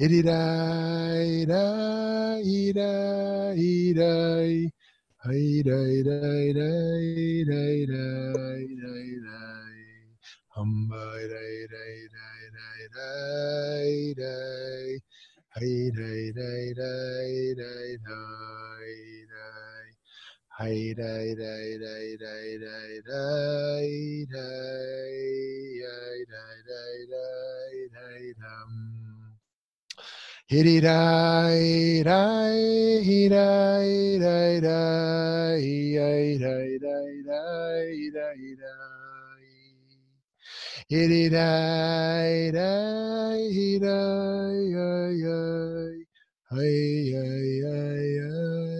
Iri dai dai Hirai, hirai, hirai, hirai, hirai, hirai, hirai, hirai, hirai, hirai, hirai, hirai, hirai, hirai,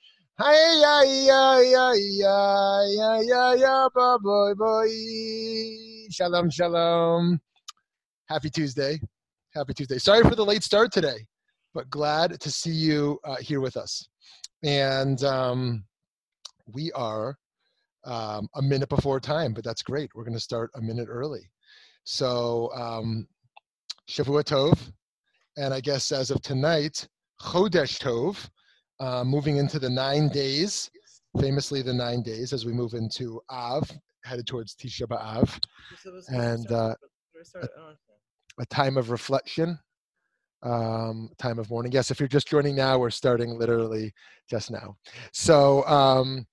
Shalom, shalom. Happy Tuesday. Happy Tuesday. Sorry for the late start today, but glad to see you uh, here with us. And um, we are um, a minute before time, but that's great. We're going to start a minute early. So, um, Shavua Tov, and I guess as of tonight, Chodesh Tov, uh, moving into the nine days, famously the nine days as we move into Av, headed towards Tisha B'Av, and uh, a, a time of reflection, um, time of mourning. Yes, if you're just joining now, we're starting literally just now. So, um,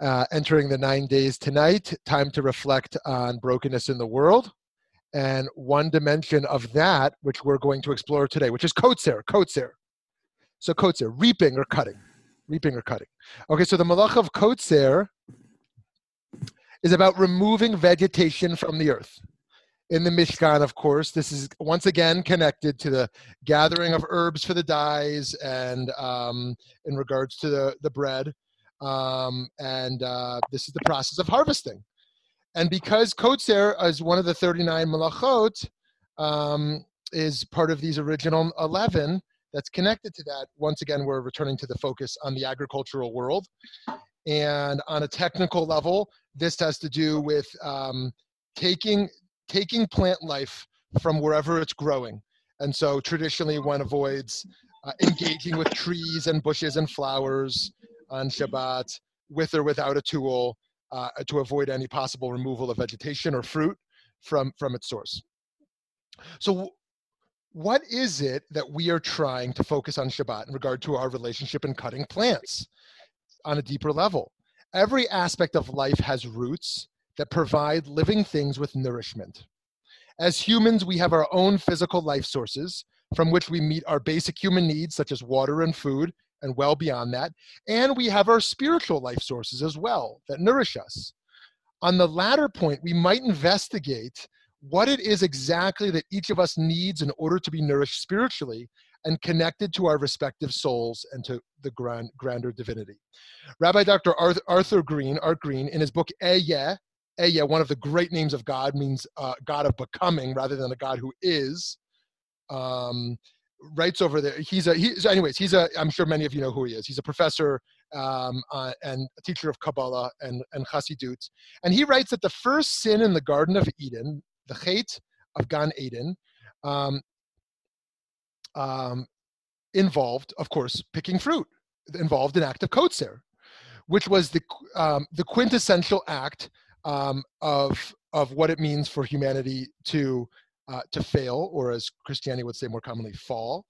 uh, entering the nine days tonight, time to reflect on brokenness in the world. And one dimension of that, which we're going to explore today, which is kotzer, kotzer. So kotzer, reaping or cutting, reaping or cutting. Okay, so the malach of kotzer is about removing vegetation from the earth. In the Mishkan, of course, this is once again connected to the gathering of herbs for the dyes and um, in regards to the, the bread. Um, and uh, this is the process of harvesting. And because Kotzer is one of the 39 melachot, um, is part of these original 11 that's connected to that, once again, we're returning to the focus on the agricultural world. And on a technical level, this has to do with um, taking, taking plant life from wherever it's growing. And so traditionally one avoids uh, engaging with trees and bushes and flowers on Shabbat with or without a tool uh, to avoid any possible removal of vegetation or fruit from, from its source. So what is it that we are trying to focus on Shabbat in regard to our relationship in cutting plants on a deeper level? Every aspect of life has roots that provide living things with nourishment. As humans, we have our own physical life sources from which we meet our basic human needs, such as water and food, and well beyond that. And we have our spiritual life sources as well that nourish us. On the latter point, we might investigate what it is exactly that each of us needs in order to be nourished spiritually and connected to our respective souls and to the grand, grander divinity. Rabbi Dr. Arthur Green, Art Green, in his book Ehyeh, Ehyeh, one of the great names of God, means uh, God of becoming rather than a God who is. Um, writes over there. He's a he's anyways. He's a. I'm sure many of you know who he is. He's a professor um, uh, and a teacher of Kabbalah and and Chassidut. And he writes that the first sin in the Garden of Eden, the Chet of Gan Eden, um, um, involved, of course, picking fruit. Involved an act of kotzer, which was the um, the quintessential act um, of of what it means for humanity to uh, to fail, or as Christianity would say more commonly, fall.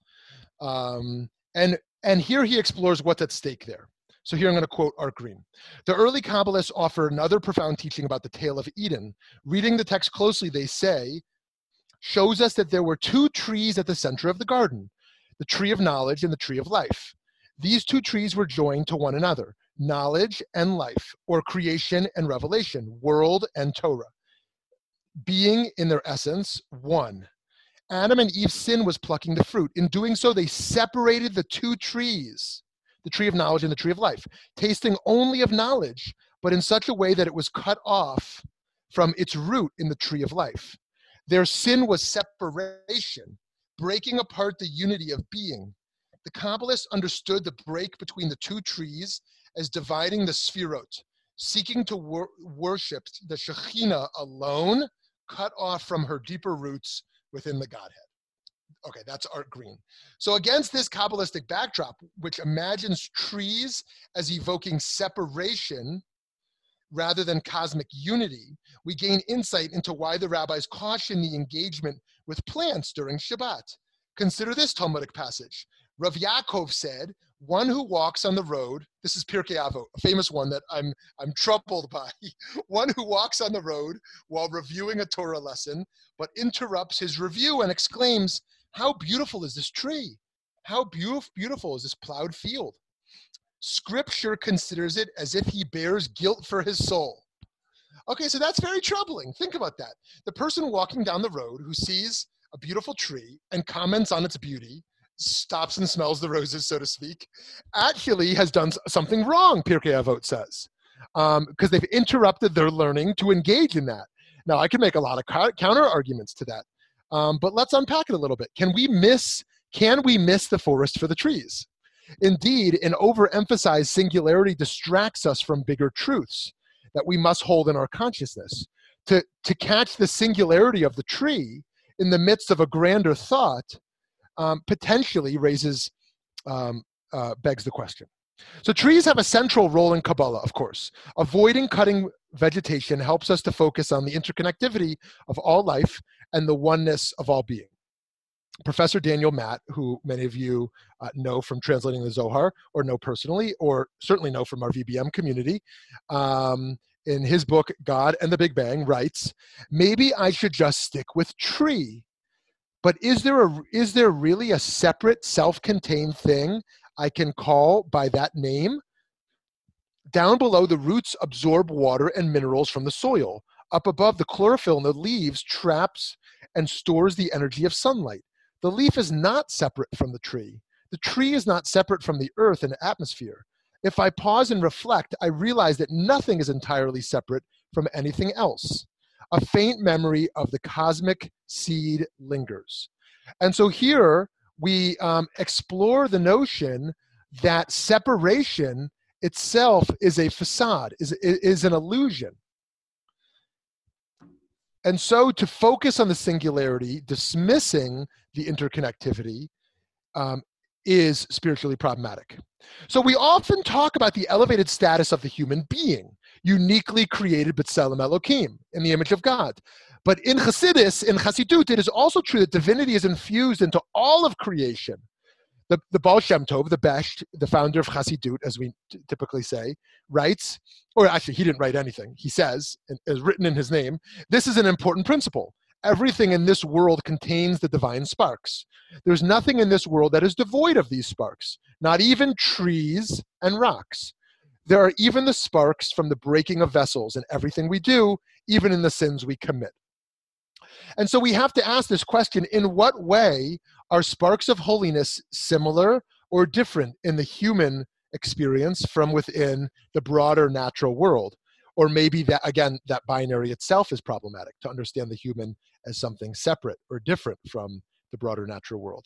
Um, and and here he explores what's at stake there. So here I'm going to quote Art Green. The early Kabbalists offer another profound teaching about the tale of Eden. Reading the text closely, they say, shows us that there were two trees at the center of the garden the tree of knowledge and the tree of life. These two trees were joined to one another knowledge and life, or creation and revelation, world and Torah. Being in their essence one. Adam and Eve's sin was plucking the fruit. In doing so, they separated the two trees the tree of knowledge and the tree of life, tasting only of knowledge, but in such a way that it was cut off from its root in the tree of life. Their sin was separation, breaking apart the unity of being. The Kabbalists understood the break between the two trees as dividing the sphirot, seeking to wor- worship the Shekhinah alone, cut off from her deeper roots within the Godhead. Okay, that's Art Green. So, against this Kabbalistic backdrop, which imagines trees as evoking separation rather than cosmic unity, we gain insight into why the rabbis caution the engagement with plants during Shabbat. Consider this Talmudic passage. Rav Yaakov said, one who walks on the road, this is Pirkei Avot, a famous one that I'm, I'm troubled by. one who walks on the road while reviewing a Torah lesson, but interrupts his review and exclaims, how beautiful is this tree? How beautiful is this plowed field? Scripture considers it as if he bears guilt for his soul. Okay, so that's very troubling. Think about that. The person walking down the road who sees a beautiful tree and comments on its beauty, stops and smells the roses, so to speak, actually has done something wrong, Pirkei Avot says, because um, they've interrupted their learning to engage in that. Now, I can make a lot of counter arguments to that. Um, but let's unpack it a little bit. Can we miss? Can we miss the forest for the trees? Indeed, an overemphasized singularity distracts us from bigger truths that we must hold in our consciousness. To, to catch the singularity of the tree in the midst of a grander thought um, potentially raises, um, uh, begs the question. So, trees have a central role in Kabbalah, of course. Avoiding cutting vegetation helps us to focus on the interconnectivity of all life and the oneness of all being. Professor Daniel Matt, who many of you uh, know from translating the Zohar or know personally, or certainly know from our VBM community, um, in his book, God and the Big Bang, writes, Maybe I should just stick with tree. But is there, a, is there really a separate, self contained thing I can call by that name? Down below, the roots absorb water and minerals from the soil. Up above, the chlorophyll in the leaves traps and stores the energy of sunlight. The leaf is not separate from the tree. The tree is not separate from the earth and atmosphere. If I pause and reflect, I realize that nothing is entirely separate from anything else. A faint memory of the cosmic seed lingers. And so here we um, explore the notion that separation itself is a facade, is, is an illusion. And so to focus on the singularity, dismissing the interconnectivity, um, is spiritually problematic. So we often talk about the elevated status of the human being, uniquely created b'tselem Elokim, in the image of God. But in Hasidus, in Hasidut, it is also true that divinity is infused into all of creation the, the Baal Shem Tov, the Besht, the founder of Chassidut, as we t- typically say, writes, or actually he didn't write anything. He says, as written in his name, this is an important principle. Everything in this world contains the divine sparks. There's nothing in this world that is devoid of these sparks, not even trees and rocks. There are even the sparks from the breaking of vessels in everything we do, even in the sins we commit. And so we have to ask this question in what way are sparks of holiness similar or different in the human experience from within the broader natural world? Or maybe that, again, that binary itself is problematic to understand the human as something separate or different from the broader natural world.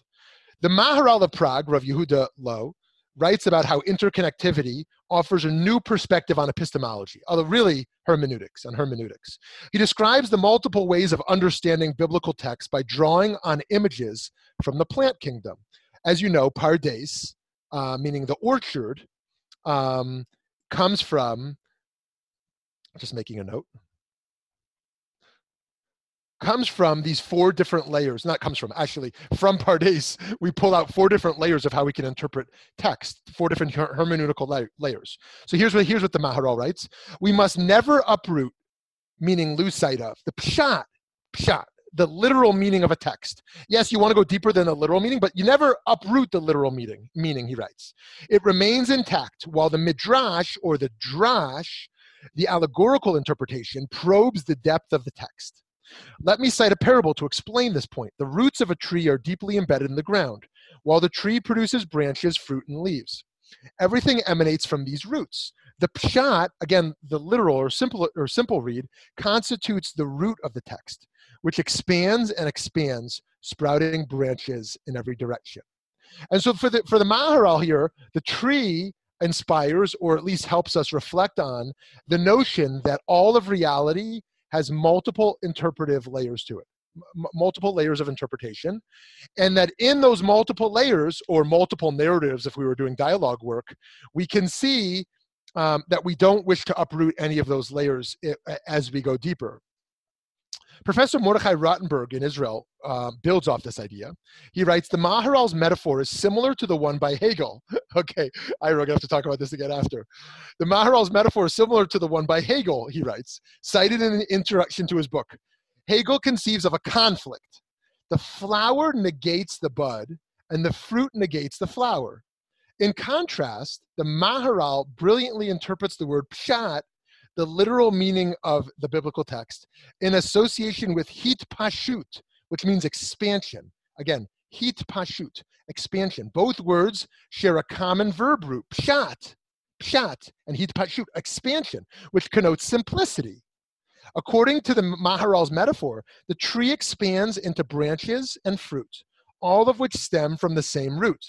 The Maharal of Prague, Rav Yehuda Loew, writes about how interconnectivity offers a new perspective on epistemology, although really hermeneutics and hermeneutics. He describes the multiple ways of understanding biblical text by drawing on images from the plant kingdom. As you know, pardes, uh, meaning the orchard, um, comes from, just making a note, comes from these four different layers. Not comes from, actually, from Pardes, we pull out four different layers of how we can interpret text, four different her- hermeneutical la- layers. So here's what, here's what the Maharal writes We must never uproot, meaning lose sight of, the pshat, pshat, the literal meaning of a text. Yes, you want to go deeper than the literal meaning, but you never uproot the literal meaning, meaning, he writes. It remains intact while the midrash or the drash, the allegorical interpretation, probes the depth of the text. Let me cite a parable to explain this point. The roots of a tree are deeply embedded in the ground, while the tree produces branches, fruit, and leaves. Everything emanates from these roots. The pshat, again, the literal or simple or simple read, constitutes the root of the text, which expands and expands, sprouting branches in every direction. And so for the for the Maharal here, the tree inspires or at least helps us reflect on the notion that all of reality has multiple interpretive layers to it m- multiple layers of interpretation and that in those multiple layers or multiple narratives if we were doing dialogue work we can see um, that we don't wish to uproot any of those layers I- as we go deeper Professor Mordechai Rotenberg in Israel uh, builds off this idea. He writes, The Maharal's metaphor is similar to the one by Hegel. okay, I'm going to have to talk about this again after. The Maharal's metaphor is similar to the one by Hegel, he writes, cited in an introduction to his book. Hegel conceives of a conflict. The flower negates the bud, and the fruit negates the flower. In contrast, the Maharal brilliantly interprets the word pshat the literal meaning of the biblical text in association with hit pashut, which means expansion. Again, hit pashut, expansion. Both words share a common verb root, pshat, pshat, and hit pashut, expansion, which connotes simplicity. According to the Maharal's metaphor, the tree expands into branches and fruit, all of which stem from the same root.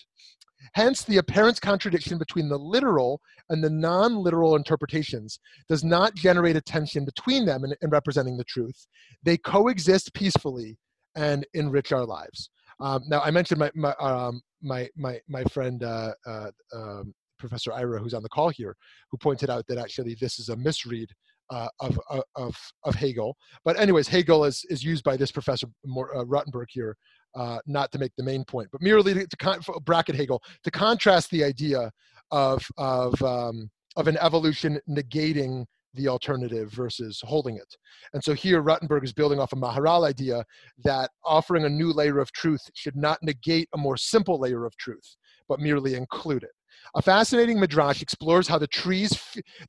Hence, the apparent contradiction between the literal and the non literal interpretations does not generate a tension between them in, in, representing the truth. They coexist peacefully and enrich our lives. Um, now, I mentioned my, my, um, my, my, my friend, uh, uh, um, Professor Ira, who's on the call here, who pointed out that actually this is a misread uh, of, uh, of, of Hegel. But anyways, Hegel is, is used by this professor uh, Rotenberg here uh, not to make the main point, but merely to, con- bracket Hegel to contrast the idea of of um, of an evolution negating the alternative versus holding it. And so here Rotenberg is building off a Maharal idea that offering a new layer of truth should not negate a more simple layer of truth, but merely include it. A fascinating midrash explores how the trees,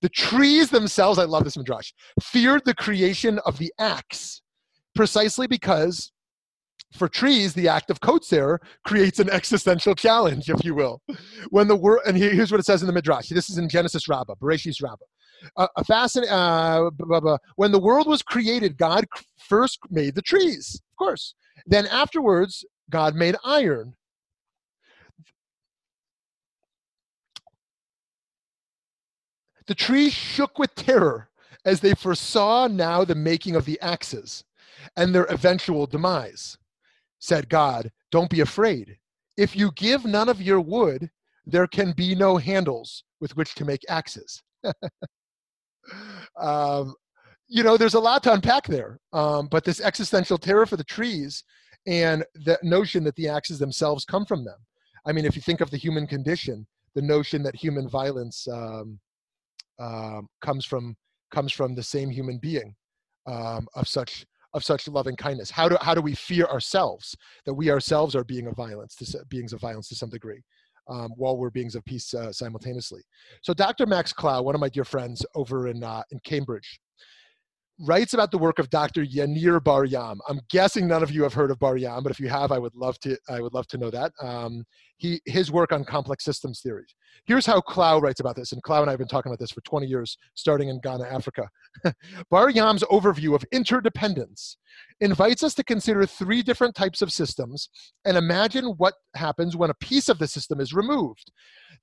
the trees themselves, I love this midrash, feared the creation of the axe, precisely because for trees, the act of kotzer creates an existential challenge, if you will. When the world, and here's what it says in the Midrash. This is in Genesis Rabbah, Bereshis Rabbah. Uh, a. Uh, when the world was created, God first made the trees, of course. Then afterwards, God made iron. The trees shook with terror as they foresaw now the making of the axes and their eventual demise said God, Don't be afraid. If you give none of your wood, there can be no handles with which to make axes. um, you know, there's a lot to unpack there. Um, but this existential terror for the trees and the notion that the axes themselves come from them. I mean, if you think of the human condition, the notion that human violence um, um comes from comes from the same human being um, of such of such loving kindness? How do, how do we fear ourselves that we ourselves are being of violence, to, beings of violence to some degree, um, while we're beings of peace uh, simultaneously? So Dr. Max Klau, one of my dear friends over in, uh, in Cambridge, writes about the work of Dr. Yaneer Bar-Yam. I'm guessing none of you have heard of Bar-Yam, but if you have, I would love to. I would love to know that. Um, he his work on complex systems theory. Here's how Klau writes about this, and Klau and I have been talking about this for 20 years, starting in Ghana, Africa. Bar-Yam's overview of interdependence invites us to consider three different types of systems and imagine what happens when a piece of the system is removed.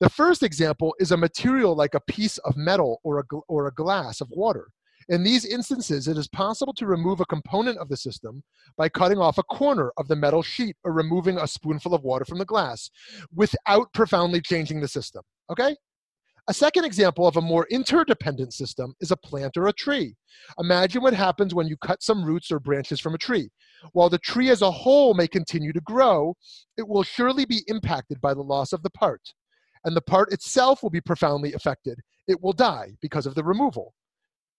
The first example is a material like a piece of metal or a, or a glass of water. In these instances, it is possible to remove a component of the system by cutting off a corner of the metal sheet or removing a spoonful of water from the glass without profoundly changing the system. Okay? A second example of a more interdependent system is a plant or a tree. Imagine what happens when you cut some roots or branches from a tree. While the tree as a whole may continue to grow, it will surely be impacted by the loss of the part. And the part itself will be profoundly affected. It will die because of the removal.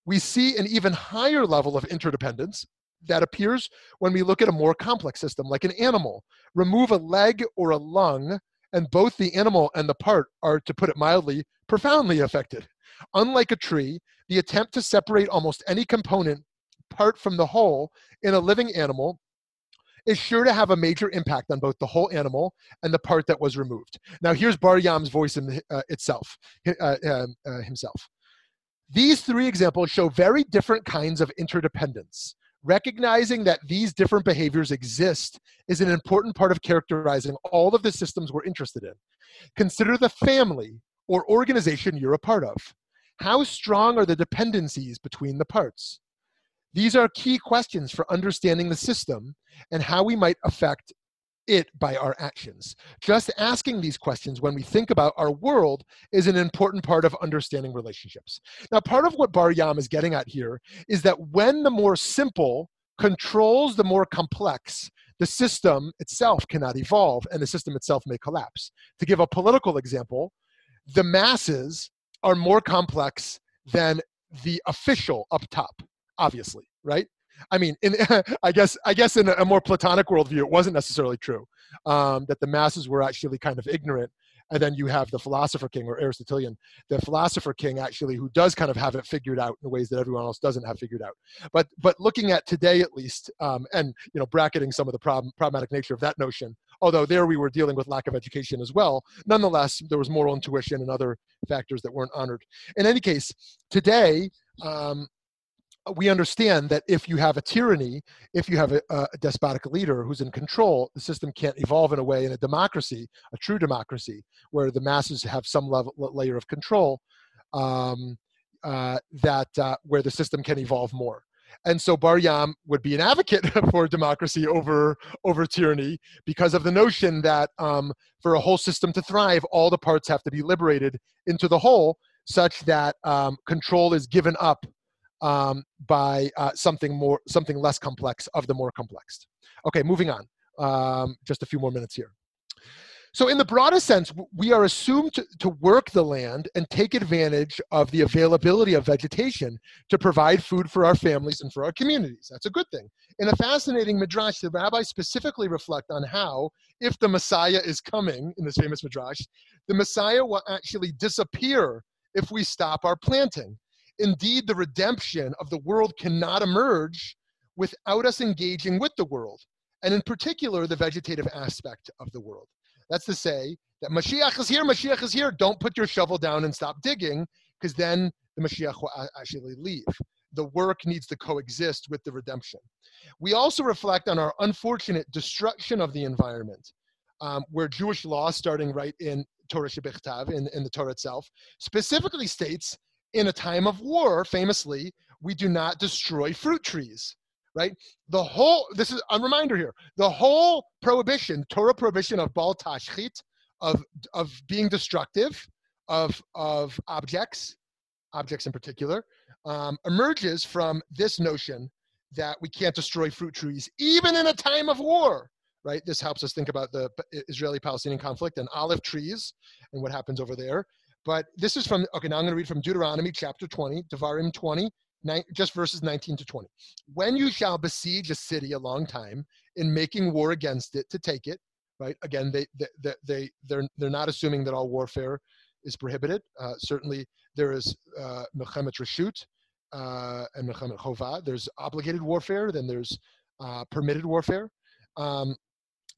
We see an even higher level of interdependence that appears when we look at a more complex system, like an animal. Remove a leg or a lung, and both the animal and the part are, to put it mildly, profoundly affected. Unlike a tree, the attempt to separate almost any component part from the whole in a living animal is sure to have a major impact on both the whole animal and the part that was removed. Now, here's Bar Yam's voice in the, uh, itself, uh, um, uh, himself. These three examples show very different kinds of interdependence. Recognizing that these different behaviors exist is an important part of characterizing all of the systems we're interested in. Consider the family or organization you're a part of. How strong are the dependencies between the parts? These are key questions for understanding the system and how we might affect it by our actions. Just asking these questions when we think about our world is an important part of understanding relationships. Now, part of what Bar Yam is getting at here is that when the more simple controls the more complex, the system itself cannot evolve and the system itself may collapse. To give a political example, the masses are more complex than the official up top, obviously, right? I mean, in, I guess I guess in a more Platonic worldview, it wasn't necessarily true um, that the masses were actually kind of ignorant. And then you have the philosopher king or Aristotelian, the philosopher king actually who does kind of have it figured out in ways that everyone else doesn't have figured out. But but looking at today at least, um, and you know bracketing some of the problem, problematic nature of that notion, although there we were dealing with lack of education as well. Nonetheless, there was moral intuition and other factors that weren't honored. In any case, today um, we understand that if you have a tyranny, if you have a, a, despotic leader who's in control, the system can't evolve in a way in a democracy, a true democracy, where the masses have some level layer of control, um, uh, that uh, where the system can evolve more. And so Bar Yam would be an advocate for democracy over over tyranny because of the notion that um, for a whole system to thrive, all the parts have to be liberated into the whole, such that um, control is given up um, by uh, something more, something less complex of the more complex. Okay, moving on. Um, just a few more minutes here. So, in the broadest sense, we are assumed to, to, work the land and take advantage of the availability of vegetation to provide food for our families and for our communities. That's a good thing. In a fascinating midrash, the rabbis specifically reflect on how, if the Messiah is coming in this famous midrash, the Messiah will actually disappear if we stop our planting. Indeed, the redemption of the world cannot emerge without us engaging with the world, and in particular, the vegetative aspect of the world. That's to say that Mashiach is here, Mashiach is here. Don't put your shovel down and stop digging, because then the Mashiach will actually leave. The work needs to coexist with the redemption. We also reflect on our unfortunate destruction of the environment, um, where Jewish law, starting right in Torah Shebichtav, in, in the Torah itself, specifically states in a time of war, famously, we do not destroy fruit trees, right? The whole, this is a reminder here, the whole prohibition, Torah prohibition of bal tashchit, of, of being destructive of, of objects, objects in particular, um, emerges from this notion that we can't destroy fruit trees even in a time of war right this helps us think about the israeli palestinian conflict and olive trees and what happens over there but this is from, okay, now I'm going to read from Deuteronomy chapter 20, Devarim 20, nine, just verses 19 to 20. When you shall besiege a city a long time in making war against it to take it, right? Again, they, they, they, they're, they're not assuming that all warfare is prohibited. Uh, certainly there is uh, Milchemet Reshut uh, and Milchemet Chova. There's obligated warfare, then there's uh, permitted warfare. Um,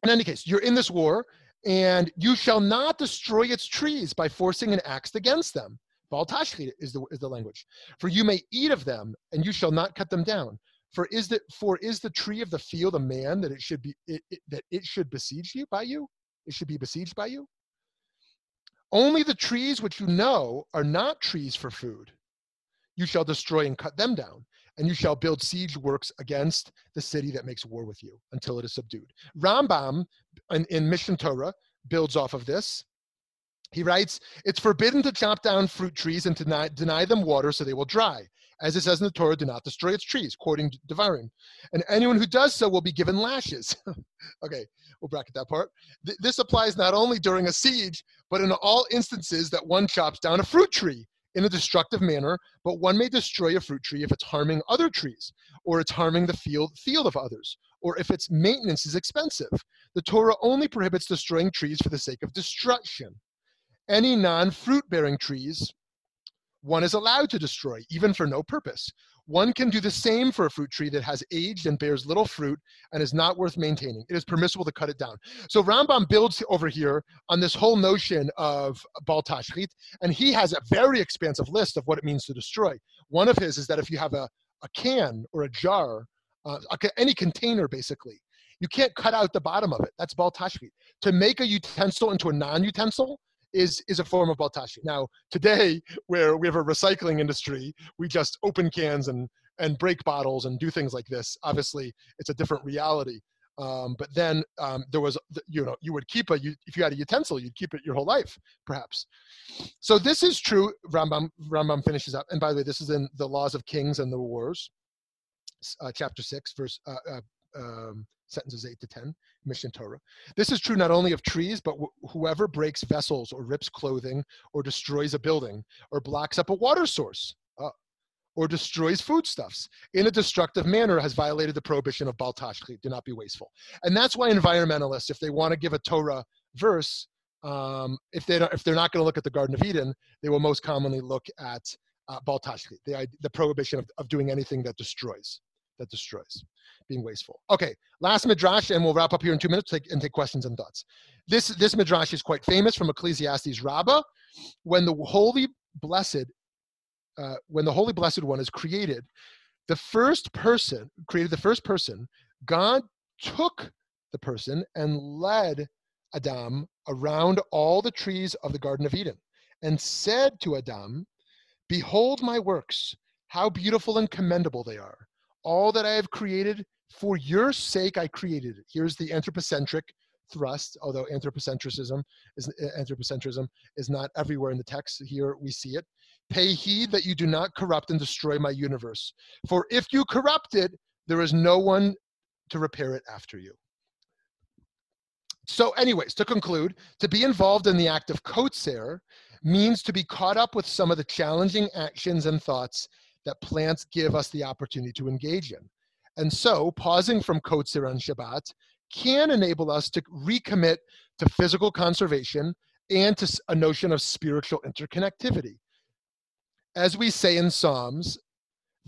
in any case, you're in this war and you shall not destroy its trees by forcing an axe against them. Baltashchit is the, is the language. For you may eat of them, and you shall not cut them down. For is the for is the tree of the field a man that it should be it, it, that it should besiege you by you? It should be besieged by you. Only the trees which you know are not trees for food, you shall destroy and cut them down and you shall build siege works against the city that makes war with you until it is subdued. Rambam in, in Mishneh Torah builds off of this He writes, It's forbidden to chop down fruit trees and to deny, deny them water so they will dry. As it says in the Torah, do not destroy its trees, quoting Devarim. And anyone who does so will be given lashes. okay, we'll bracket that part. Th- this applies not only during a siege, but in all instances that one chops down a fruit tree in a destructive manner, but one may destroy a fruit tree if it's harming other trees, or it's harming the field, field of others, or if its maintenance is expensive. The Torah only prohibits destroying trees for the sake of destruction. Any non fruit bearing trees, one is allowed to destroy, even for no purpose. One can do the same for a fruit tree that has aged and bears little fruit and is not worth maintaining. It is permissible to cut it down. So Rambam builds over here on this whole notion of bal tashchit, and he has a very expansive list of what it means to destroy. One of his is that if you have a, a can or a jar, uh, any container basically, you can't cut out the bottom of it. That's bal tashchit. To make a utensil into a non-utensil, is is a form of baltashi. Now, today, where we have a recycling industry, we just open cans and and break bottles and do things like this. Obviously, it's a different reality. Um, but then um, there was, you know, you would keep a, you, if you had a utensil, you'd keep it your whole life, perhaps. So this is true. Rambam, Rambam finishes up. And by the way, this is in the Laws of Kings and the Wars, uh, chapter six, verse uh, uh, um, sentences 8 to 10, Mishneh Torah. This is true not only of trees, but wh- whoever breaks vessels or rips clothing or destroys a building or blocks up a water source uh, or destroys foodstuffs in a destructive manner has violated the prohibition of Tashchit, do not be wasteful. And that's why environmentalists, if they want to give a Torah verse, um, if, they don't, if they're not going to look at the Garden of Eden, they will most commonly look at uh, the, the prohibition of, of doing anything that destroys that destroys, being wasteful. Okay, last midrash, and we'll wrap up here in two minutes take, and take questions and thoughts. This this midrash is quite famous from Ecclesiastes Rabbah, when the holy blessed, uh, when the holy blessed one is created, the first person created the first person. God took the person and led Adam around all the trees of the Garden of Eden, and said to Adam, "Behold my works." How beautiful and commendable they are all that I have created, for your sake I created it. Here's the anthropocentric thrust, although anthropocentrism is eh, anthropocentrism is not everywhere in the text. Here we see it. Pay heed that you do not corrupt and destroy my universe. For if you corrupt it, there is no one to repair it after you. So, anyways, to conclude, to be involved in the act of kotzer means to be caught up with some of the challenging actions and thoughts that plants give us the opportunity to engage in. And so, pausing from Kotzer on Shabbat can enable us to recommit to physical conservation and to a notion of spiritual interconnectivity. As we say in Psalms,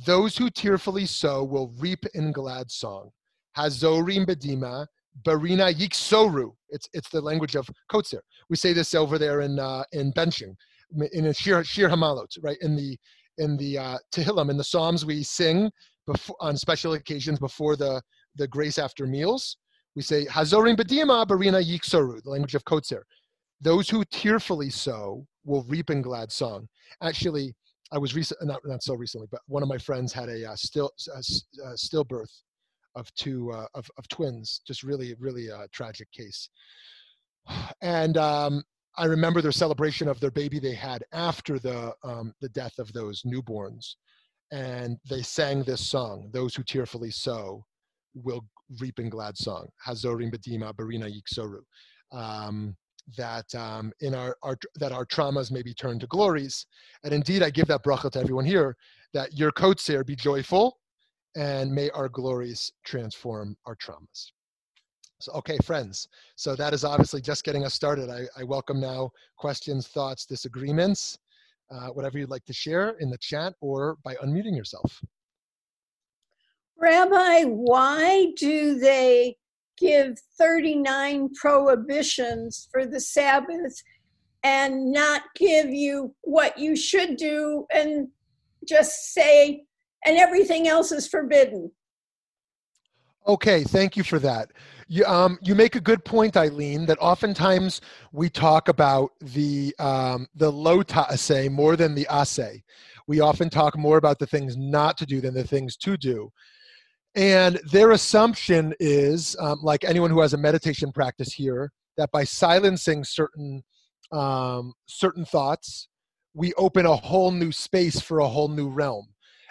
those who tearfully sow will reap in glad song. Hazorim bedima, barina yiksoru. It's, it's the language of Kotzer. We say this over there in, uh, in benching, in a Shir, Shir Hamalot, right? In the, in the uh, Tehillim, in the Psalms we sing before, on special occasions before the, the grace after meals. We say, Hazorim Bedima Barina Yiksoru, the language of Kotzer. Those who tearfully sow will reap in glad song. Actually, I was recent, not, not so recently, but one of my friends had a uh, still stillbirth of two uh, of, of twins. Just really, really a tragic case. And um, I remember their celebration of their baby they had after the um, the death of those newborns, and they sang this song: "Those who tearfully sow will reap in glad song." Hazorim bedima barina yiksoru. Um, that um, in our, our that our traumas may be turned to glories, and indeed I give that bracha to everyone here that your kotzer be joyful, and may our glories transform our traumas. So, okay, friends. So that is obviously just getting us started. I, I welcome now questions, thoughts, disagreements, uh, whatever you'd like to share in the chat or by unmuting yourself. Rabbi, why do they give 39 prohibitions for the Sabbath and not give you what you should do and just say, and everything else is forbidden? Okay, thank you for that. You, um, you make a good point, Eileen, that oftentimes we talk about the, um, the lo ta'aseh more than the aseh. We often talk more about the things not to do than the things to do. And their assumption is, um, like anyone who has a meditation practice here, that by silencing certain um, certain thoughts, we open a whole new space for a whole new realm.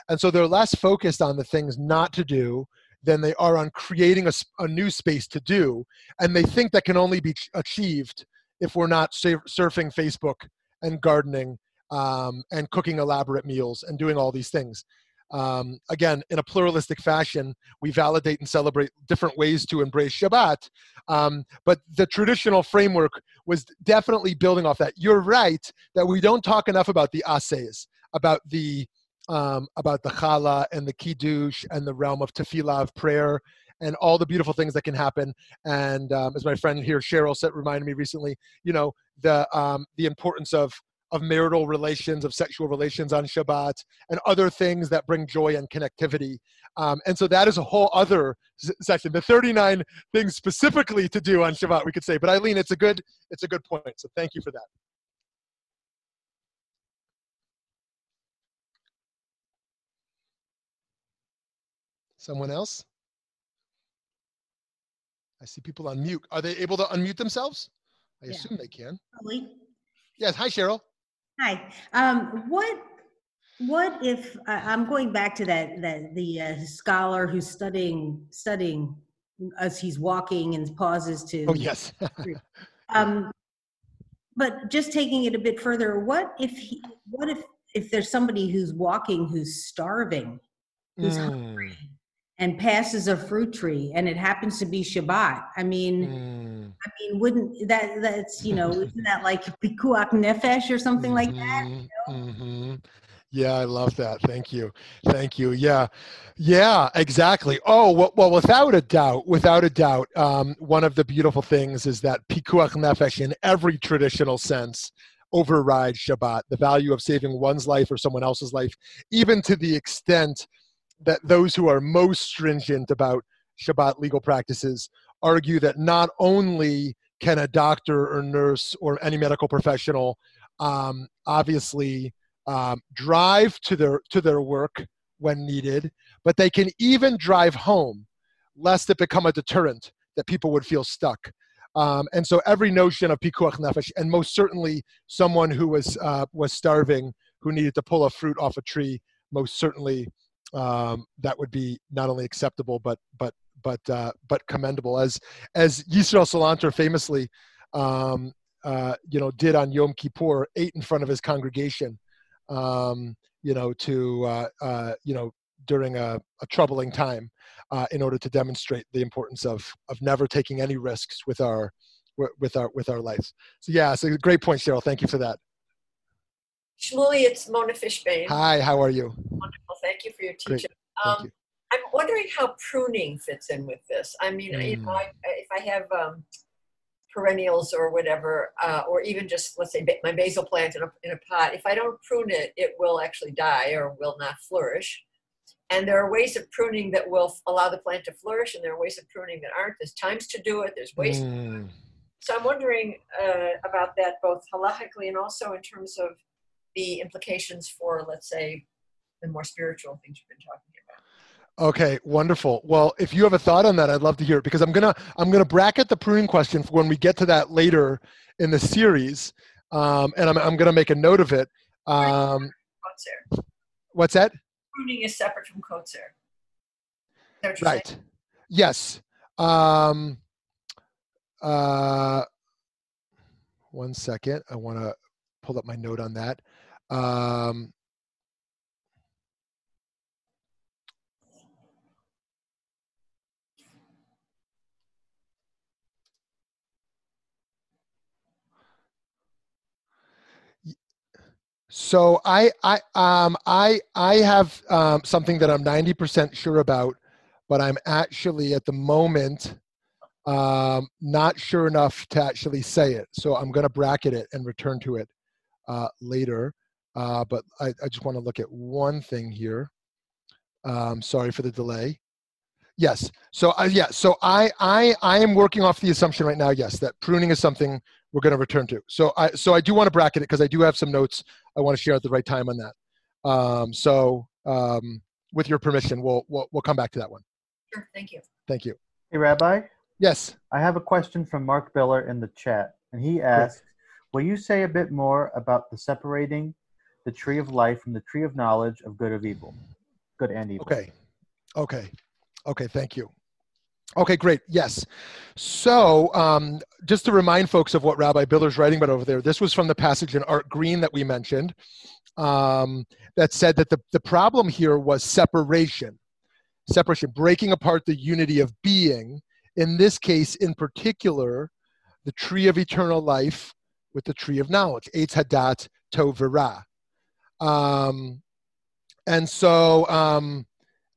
And so they're less focused on the things not to do than they are on creating a, a new space to do. And they think that can only be achieved if we're not surfing Facebook and gardening um, and cooking elaborate meals and doing all these things. Um, again, in a pluralistic fashion, we validate and celebrate different ways to embrace Shabbat. Um, but the traditional framework was definitely building off that. You're right that we don't talk enough about the assays, about the um, about the challah and the kiddush and the realm of tefillah of prayer and all the beautiful things that can happen. And um, as my friend here Cheryl said, reminded me recently, you know the um, the importance of of marital relations, of sexual relations on Shabbat, and other things that bring joy and connectivity. Um, and so that is a whole other section. The 39 things specifically to do on Shabbat, we could say. But Eileen, it's a good, it's a good point. So thank you for that. Someone else? I see people on mute. Are they able to unmute themselves? I yeah. assume they can. Probably. Yes. Hi, Cheryl. Hi. Um, what what if uh, I'm going back to that that the uh, scholar who's studying studying as he's walking and pauses to. Oh yes. um, but just taking it a bit further, what if he, what if if there's somebody who's walking who's starving, who's mm. hungry, and passes a fruit tree and it happens to be Shabbat. I mean, mm. I mean, wouldn't that that's you know, isn't that like pikuach nefesh or something mm-hmm. like that? You know? mm-hmm. Yeah, I love that. Thank you. Thank you. Yeah. Yeah, exactly. Oh, well, well without a doubt, without a doubt, um, one of the beautiful things is that pikuach nefesh in every traditional sense overrides Shabbat, the value of saving one's life or someone else's life, even to the extent that those who are most stringent about Shabbat legal practices argue that not only can a doctor or nurse or any medical professional um, obviously um, drive to their to their work when needed, but they can even drive home, lest it become a deterrent that people would feel stuck. Um, and so every notion of pikuach nefesh, and most certainly someone who was uh, was starving, who needed to pull a fruit off a tree, most certainly um, that would be not only acceptable but but but uh, but commendable as as Yisrael Salanter famously um, uh, you know did on Yom Kippur ate in front of his congregation um, you know to uh, uh you know during a, a troubling time uh, in order to demonstrate the importance of of never taking any risks with our with our with our lives so yeah so great point Cheryl thank you for that Shmuly, it's Mona Fishbane. Hi, how are you? Wonderful. Thank you for your teaching. Um, you. I'm wondering how pruning fits in with this. I mean, mm. you know, I, if I have um, perennials or whatever, uh, or even just let's say my basil plant in a, in a pot, if I don't prune it, it will actually die or will not flourish. And there are ways of pruning that will allow the plant to flourish, and there are ways of pruning that aren't. There's times to do it. There's ways. Mm. So I'm wondering uh, about that both halachically and also in terms of the implications for, let's say, the more spiritual things you've been talking about. Okay, wonderful. Well, if you have a thought on that, I'd love to hear it because I'm gonna I'm gonna bracket the pruning question for when we get to that later in the series, um, and I'm I'm gonna make a note of it. Um, what's that? Pruning is separate from kotzer. Right. Saying? Yes. Um, uh, one second. I want to pull up my note on that. Um, so I I um I I have um, something that I'm 90% sure about, but I'm actually at the moment um, not sure enough to actually say it. So I'm going to bracket it and return to it uh, later. Uh, but I, I just want to look at one thing here. Um, sorry for the delay. Yes. So uh, yeah. So I I I am working off the assumption right now. Yes, that pruning is something we're going to return to. So I so I do want to bracket it because I do have some notes I want to share at the right time on that. Um, so um, with your permission, we'll, we'll we'll come back to that one. Sure. Thank you. Thank you. Hey, Rabbi. Yes. I have a question from Mark Biller in the chat, and he asks, Will you say a bit more about the separating the tree of life from the tree of knowledge of good of evil, good and evil? Okay. Okay. Okay. Thank you. Okay, great. Yes. So, um, just to remind folks of what Rabbi Biller's writing about over there, this was from the passage in Art Green that we mentioned um, that said that the, the problem here was separation, separation, breaking apart the unity of being. In this case, in particular, the tree of eternal life with the tree of knowledge, Eitz Hadat Tovera. Um, and so, um,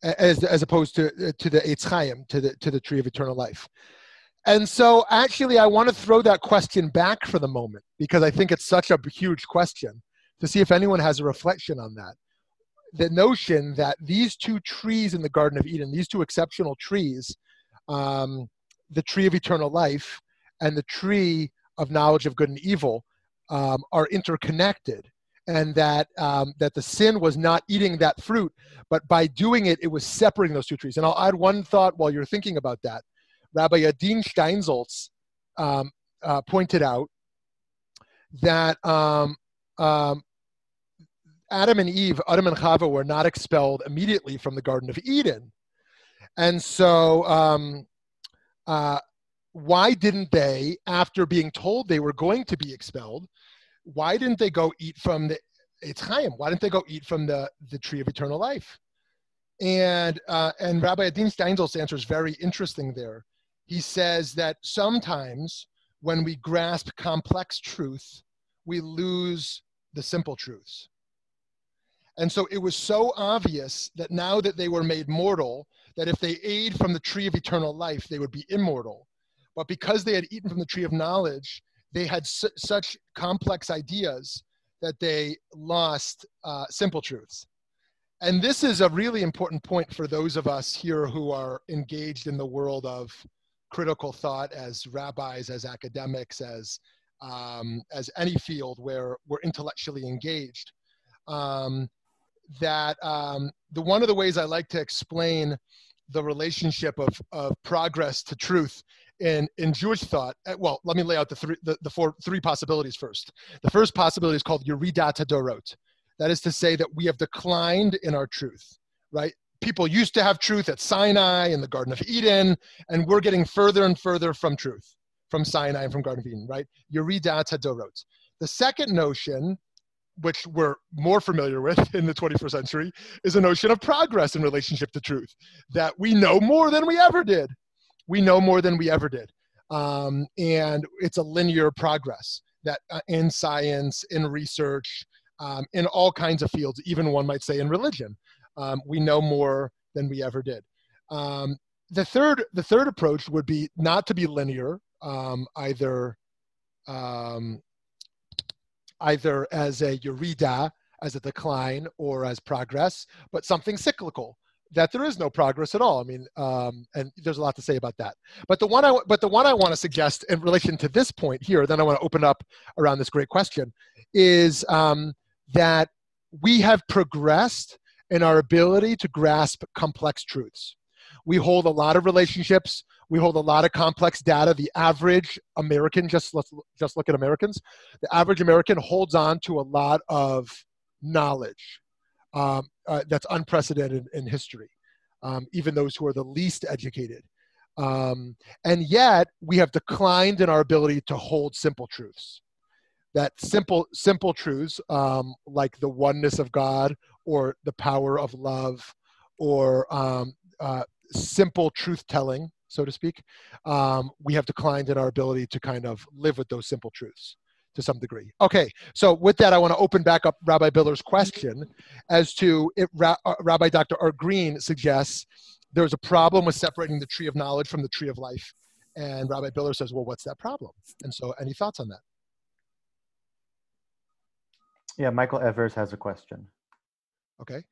as, as opposed to, to the Eitz Chaim, to the, to the tree of eternal life. And so, actually, I want to throw that question back for the moment because I think it's such a huge question to see if anyone has a reflection on that. The notion that these two trees in the Garden of Eden, these two exceptional trees, um, the tree of eternal life and the tree of knowledge of good and evil, um, are interconnected and that um, that the sin was not eating that fruit, but by doing it, it was separating those two trees. And I'll add one thought while you're thinking about that. Rabbi Adin Steinsaltz um, uh, pointed out that um, um, Adam and Eve, Adam and Chava, were not expelled immediately from the Garden of Eden, and so um, uh, why didn't they, after being told they were going to be expelled? Why didn't they go eat from the Eitz Chaim? Why didn't they go eat from the, the tree of eternal life? And, uh, and Rabbi Adin Steinsaltz's answer is very interesting there. He says that sometimes when we grasp complex truth, we lose the simple truths. And so it was so obvious that now that they were made mortal, that if they ate from the tree of eternal life, they would be immortal. But because they had eaten from the tree of knowledge, they had su- such complex ideas that they lost uh, simple truths. And this is a really important point for those of us here who are engaged in the world of critical thought as rabbis, as academics, as um, as any field where we're intellectually engaged. Um, that um, the one of the ways I like to explain the relationship of, of progress to truth in in Jewish thought, eh, well, let me lay out the three the, the four three possibilities first. The first possibility is called Yeridat Dorot. That is to say that we have declined in our truth, right? People used to have truth at Sinai in the Garden of Eden, and we're getting further and further from truth, from Sinai and from Garden of Eden, right? Yeridat Dorot. The second notion, which we're more familiar with in the 21st century, is a notion of progress in relationship to truth, that we know more than we ever did, we know more than we ever did. Um, and it's a linear progress that uh, in science, in research, um, in all kinds of fields, even one might say in religion, um, we know more than we ever did. Um, the third, the third approach would be not to be linear, um, either, um, either as a yerida, as a decline, or as progress, but something cyclical that there is no progress at all. I mean, um, and there's a lot to say about that. But the one I but the one I want to suggest in relation to this point here, then I want to open up around this great question, is um, that we have progressed in our ability to grasp complex truths. We hold a lot of relationships. We hold a lot of complex data. The average American, just let's just look at Americans. The average American holds on to a lot of knowledge um, uh, that's unprecedented in history, um, even those who are the least educated. Um, and yet, we have declined in our ability to hold simple truths. That simple, simple truths, um, like the oneness of God or the power of love or um, uh, simple truth telling, so to speak, um, we have declined in our ability to kind of live with those simple truths to some degree. Okay, so with that, I want to open back up Rabbi Biller's question as to if Ra- uh, Rabbi Dr. Art Green suggests there's a problem with separating the tree of knowledge from the tree of life. And Rabbi Biller says, well, what's that problem? And so, any thoughts on that? Yeah, Michael Evers has a question. Okay.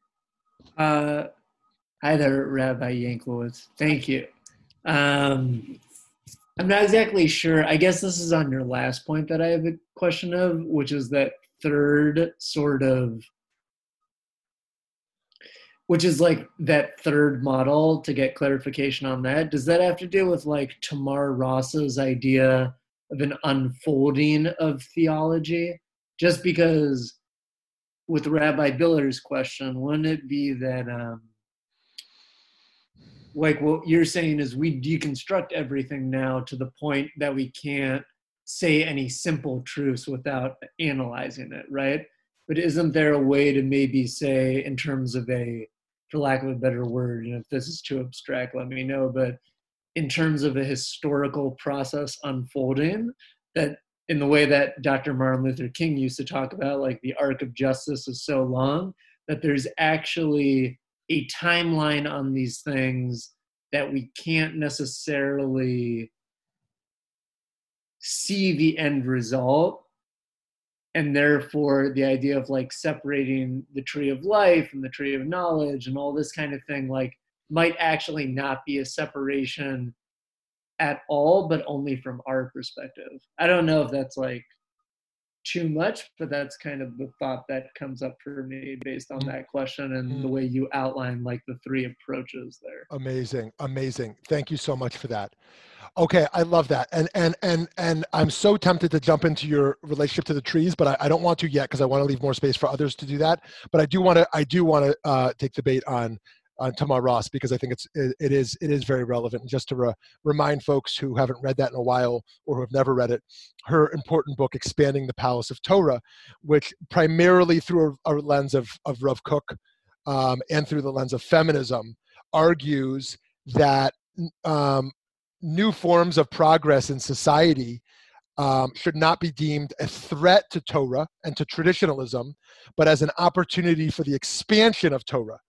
Uh, hi there, Rabbi Yanklowitz. Thank you. Um, I'm not exactly sure. I guess this is on your last point that I have a question of, which is that third sort of, which is like that third model to get clarification on that. Does that have to do with like Tamar Ross's idea of an unfolding of theology just because with rabbi biller's question wouldn't it be that um, like what you're saying is we deconstruct everything now to the point that we can't say any simple truths without analyzing it right? But isn't there a way to maybe say in terms of a for lack of a better word and if this is too abstract let me know but in terms of a historical process unfolding that in the way that dr martin luther king used to talk about like the arc of justice is so long that there's actually a timeline on these things that we can't necessarily see the end result. And therefore the idea of like separating the tree of life and the tree of knowledge and all this kind of thing like might actually not be a separation at all but only from our perspective. I don't know if that's like too much but that's kind of the thought that comes up for me based on that question and mm. the way you outline like the three approaches there. Amazing amazing. Thank you so much for that. Okay, I love that, and and and and I'm so tempted to jump into your relationship to the trees, but I, I don't want to yet because I want to leave more space for others to do that. But I do want to I do want to uh, take the bait on on Tamar Ross because I think it's it, is it is very relevant. And just to re- remind folks who haven't read that in a while or who have never read it, her important book "Expanding the Palace of Torah," which primarily through a, a lens of of Rav Kook um, and through the lens of feminism argues that um, new forms of progress in society um, should not be deemed a threat to Torah and to traditionalism, but as an opportunity for the expansion of Torah.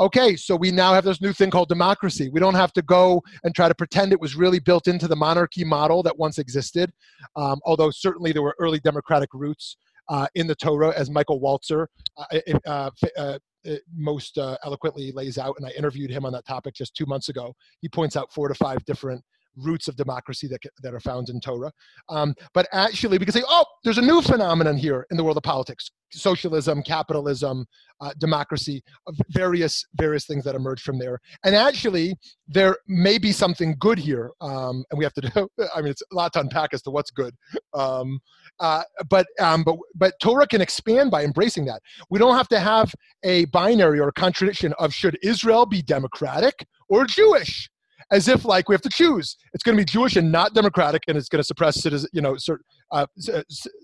Okay, so we now have this new thing called democracy. We don't have to go and try to pretend it was really built into the monarchy model that once existed, um, although certainly there were early democratic roots uh, in the Torah, as Michael Walzer uh, uh, uh most uh, eloquently lays out. And I interviewed him on that topic just two months ago. He points out four to five different roots of democracy that, that are found in Torah. Um, but actually, we can say, oh, there's a new phenomenon here in the world of politics socialism, capitalism, uh, democracy, uh, various various things that emerge from there. And actually, there may be something good here, um, and we have to do. I mean, it's a lot to unpack as to what's good. Um, uh, but um, but but Torah can expand by embracing that. We don't have to have a binary or a contradiction of should Israel be democratic or Jewish as if like we have to choose. It's going to be Jewish and not democratic, and it's going to suppress citizen, you know, uh,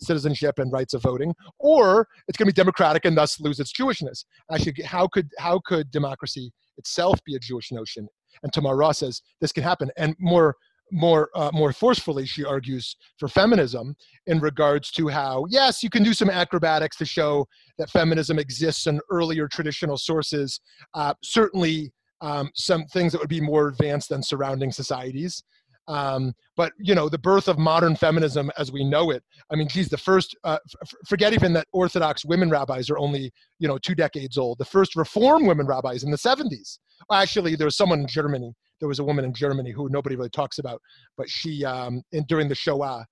citizenship and rights of voting, or it's going to be democratic and thus lose its Jewishness. Actually, how could how could democracy itself be a Jewish notion? And Tamar Ross says this can happen, and more more uh, more forcefully she argues for feminism in regards to how yes you can do some acrobatics to show that feminism exists in earlier traditional sources uh, certainly um, some things that would be more advanced than surrounding societies. Um, but you know, the birth of modern feminism as we know it. I mean, geez, the first uh, f- forget even that Orthodox women rabbis are only you know two decades old. The first Reform women rabbis in the 70s. Actually, there was someone in Germany. There was a woman in Germany who nobody really talks about, but she um, in, during the Shoah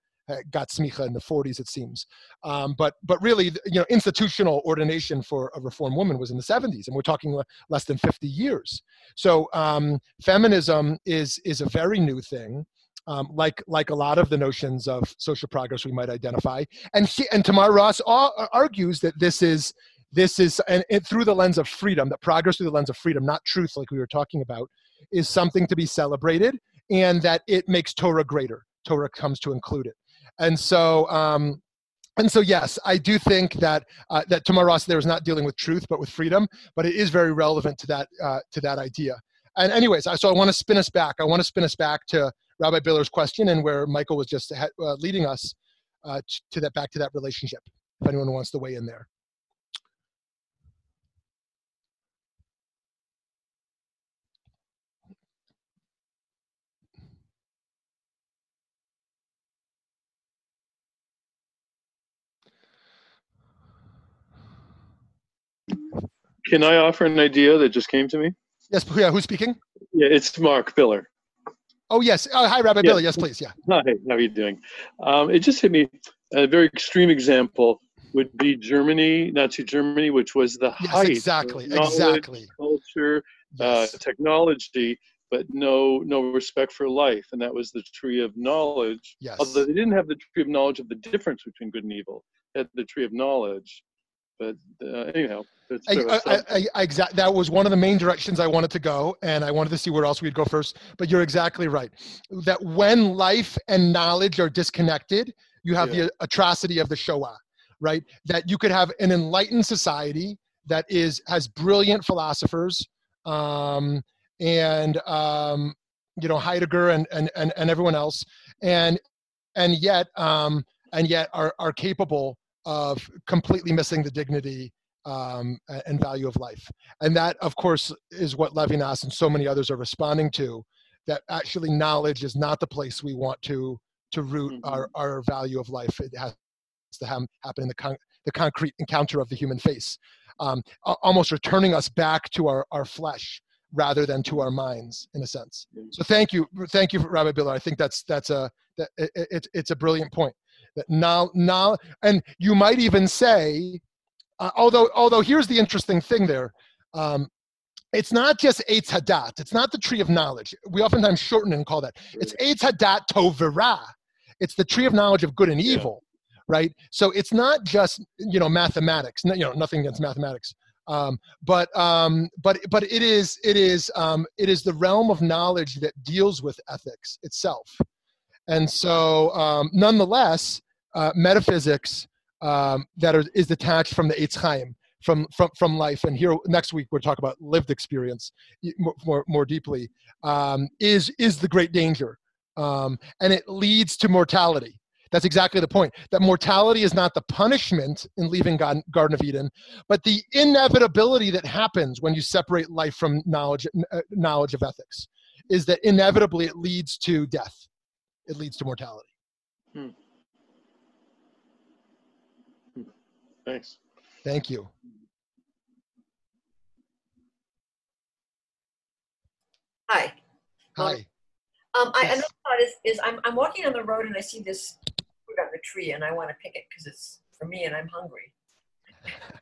got smicha in the 40s, it seems. Um, but but really, you know, institutional ordination for a reform woman was in the 70s, and we're talking less than 50 years. So um, feminism is is a very new thing. Um, like like a lot of the notions of social progress we might identify, and she, and Tamar Ross argues that this is this is and, and through the lens of freedom, that progress through the lens of freedom, not truth, like we were talking about, is something to be celebrated, and that it makes Torah greater. Torah comes to include it. And so, um, and so, yes, I do think that uh, that Tamar Ross there is not dealing with truth, but with freedom. But it is very relevant to that uh, to that idea. And anyways, so I want to spin us back. I want to spin us back to Rabbi Biller's question and where Michael was just uh, leading us uh, to that back to that relationship. If anyone wants to weigh in there. Can I offer an idea that just came to me? Yes, yeah, who's speaking? Yeah, it's Mark Biller. Oh, yes. Oh, hi, Rabbi yeah. Biller. Yes, please. Yeah. Hi, how are you doing? Um, it just hit me. A very extreme example would be Germany, Nazi Germany, which was the yes, height exactly, exactly. culture, uh, yes. uh, technology, but no no respect for life, and that was the tree of knowledge. Yes. Although they didn't have the tree of knowledge of the difference between good and evil, they had the tree of knowledge. But uh, anyhow, that's I, sort of a I, I, exact, that was one of the main directions I wanted to go, and I wanted to see where else we'd go first. But you're exactly right. That when life and knowledge are disconnected, you have Yeah. the atrocity of the Shoah, right? That you could have an enlightened society that is has brilliant philosophers, um, and um, you know Heidegger and, and and and everyone else, and and yet um, and yet are are capable of completely missing the dignity um, and value of life. And that, of course, is what Levinas and so many others are responding to. That actually knowledge is not the place we want to to root Mhm. our, our value of life. It has to ham- happen in the con- the concrete encounter of the human face, um, a- almost returning us back to our, our flesh rather than to our minds, in a sense. So thank you, thank you, Rabbi Biller. I think that's that's a that it, it, it's- it's a brilliant point. That now now and you might even say uh, although although here's the interesting thing there um, it's not just Eitz Hadat. It's not the tree of knowledge. We oftentimes shorten and call that. It's Eitz Hadat Tov V'Ra. It's the tree of knowledge of good and Yeah. evil, right? So it's not just you know mathematics. No, you know nothing against mathematics, um, but um, but but it is it is um, it is the realm of knowledge that deals with ethics itself, and so um, nonetheless, uh, metaphysics um, that are, is detached from the Eitz Chaim, from, from, from life. And here next week we're talking about lived experience more, more, deeply, um, is, is the great danger. Um, and it leads to mortality. That's exactly the point. That mortality is not the punishment in leaving God, Garden of Eden, but the inevitability that happens when you separate life from knowledge, uh, knowledge of ethics, is that inevitably it leads to death. It leads to mortality. Thanks. Thank you. Hi. Hi. Um, I, Yes. another thought is, is I'm, I'm walking on the road and I see this fruit on the tree and I want to pick it because it's for me and I'm hungry.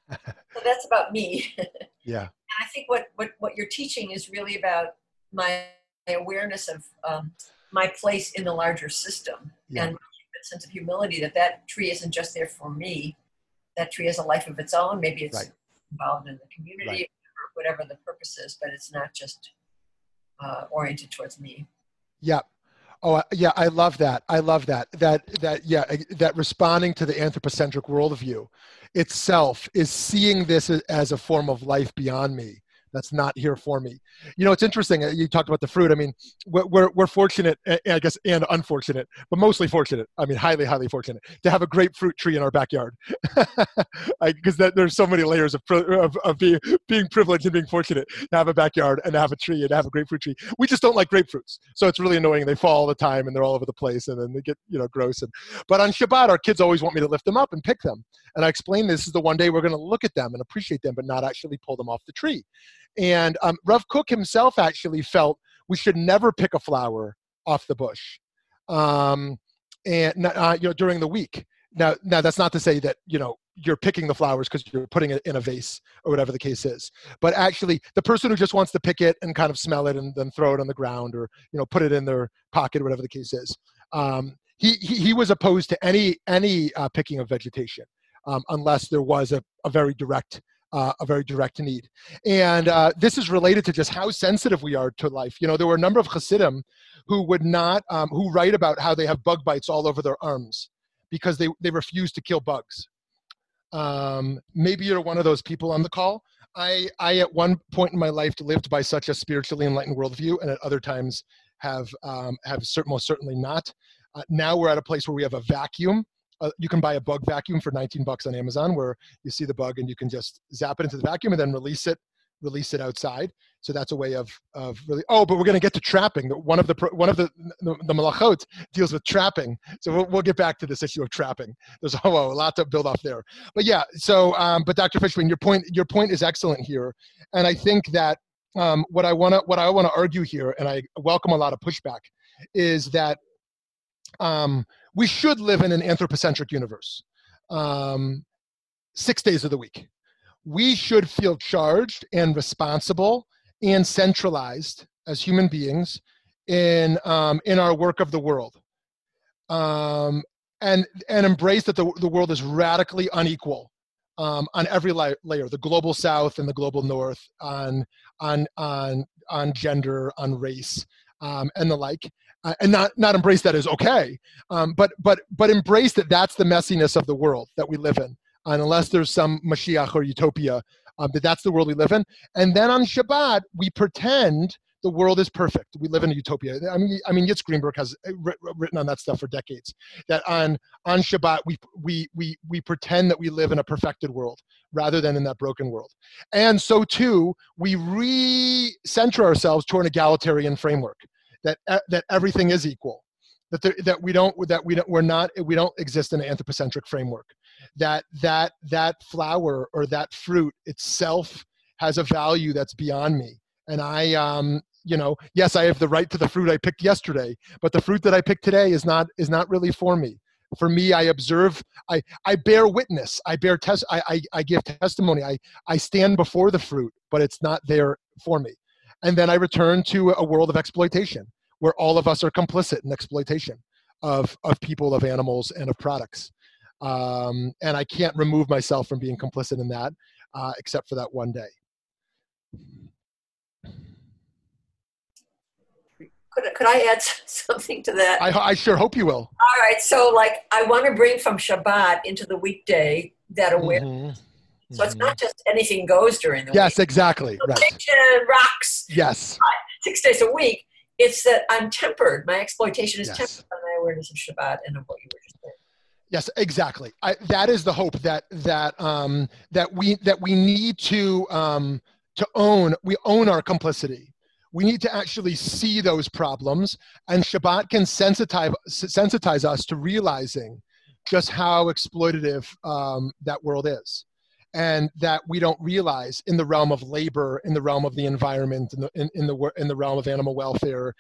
So that's about me. Yeah. And I think what, what, what you're teaching is really about my my awareness of um, my place in the larger system Yeah. and a sense of humility that that tree isn't just there for me. That tree has a life of its own. Maybe it's Right. involved in the community Right. or whatever the purpose is, but it's not just uh, oriented towards me. Yeah. Oh, yeah. I love that. I love that. That that yeah. That responding to the anthropocentric worldview itself is seeing this as a form of life beyond me. That's not here for me. You know, it's interesting. uh, You talked about the fruit. I mean, we're we're, fortunate, I guess, and unfortunate, but mostly fortunate. I mean, highly, highly fortunate to have a grapefruit tree in our backyard, because there's so many layers of, of of being being privileged and being fortunate to have a backyard and to have a tree and have a grapefruit tree. We just don't like grapefruits, so it's really annoying. They fall all the time and they're all over the place, and then they get you know gross. And but on Shabbat, our kids always want me to lift them up and pick them, and I explain this is the one day we're going to look at them and appreciate them, but not actually pull them off the tree. And um, Kook himself actually felt we should never pick a flower off the bush, um, and uh, you know during the week. Now, now that's not to say that you know you're picking the flowers because you're putting it in a vase or whatever the case is. But actually, the person who just wants to pick it and kind of smell it and then throw it on the ground or you know put it in their pocket, or whatever the case is, um, he, he he was opposed to any any uh, picking of vegetation um, unless there was a, a very direct uh, a very direct need. And uh, this is related to just how sensitive we are to life. You know, there were a number of Hasidim who would not, um, who write about how they have bug bites all over their arms because they, they refuse to kill bugs. Um, maybe you're one of those people on the call. I, I, at one point in my life, lived by such a spiritually enlightened worldview, and at other times have, um, have cert- most certainly not. Uh, now we're at a place where we have a vacuum uh, you can buy a bug vacuum for 19 bucks on Amazon where you see the bug and you can just zap it into the vacuum and then release it release it outside. So that's a way of of really oh but we're going to get to trapping. One of the one of the the, the melachot deals with trapping. So we'll, we'll get back to this issue of trapping. There's oh, a lot to build off there. But yeah so um, but dr fishman your point your point is excellent here. And i think that um, what i want to what i want to argue here and i welcome a lot of pushback is that um, we should live in an anthropocentric universe um, six days of the week. We should feel charged and responsible and centralized as human beings in um, in our work of the world, um, and and embrace that the the world is radically unequal um, on every la- layer the global south and the global north on on on on gender on race um, and the like uh, and not not embrace that as okay um, but but but embrace that that's the messiness of the world that we live in and unless there's some mashiach or utopia um, that that's the world we live in and then on shabbat we pretend the world is perfect. We live in a utopia. I mean, I mean, Yitz Greenberg has uh, written on that stuff for decades. That on on Shabbat we we we we pretend that we live in a perfected world rather than in that broken world, and so too we re-center ourselves toward an egalitarian framework that uh, that everything is equal. That, there, that we don't that we don't we're not we don't exist in an anthropocentric framework. That that that flower or that fruit itself has a value that's beyond me. And i um you know yes i have the right to the fruit i picked yesterday but the fruit that i picked today is not is not really for me. For me i observe i i bear witness i bear test I, I i give testimony i i stand before the fruit but it's not there for me and then i return to a world of exploitation where all of us are complicit in exploitation of of people of animals and of products um, and i can't remove myself from being complicit in that uh, except for that one day could, could I add something to that? I, I sure hope you will. All right. So, like, I want to bring from Shabbat into the weekday that awareness. Mm-hmm. So it's not just anything goes during the yes, week. exactly. right. Kitchen, rocks. Yes. Six days a week. It's that I'm tempered. My exploitation is yes. tempered by my awareness of Shabbat and of what you were just saying. Yes, exactly. I, that is the hope that that um, that we that we need to um, to own. We own our complicity we need to actually see those problems and shabbat can sensitize, sensitize us to realizing just how exploitative um, that world is and that we don't realize in the realm of labor in the realm of the environment in the, in, in the, in the realm of animal welfare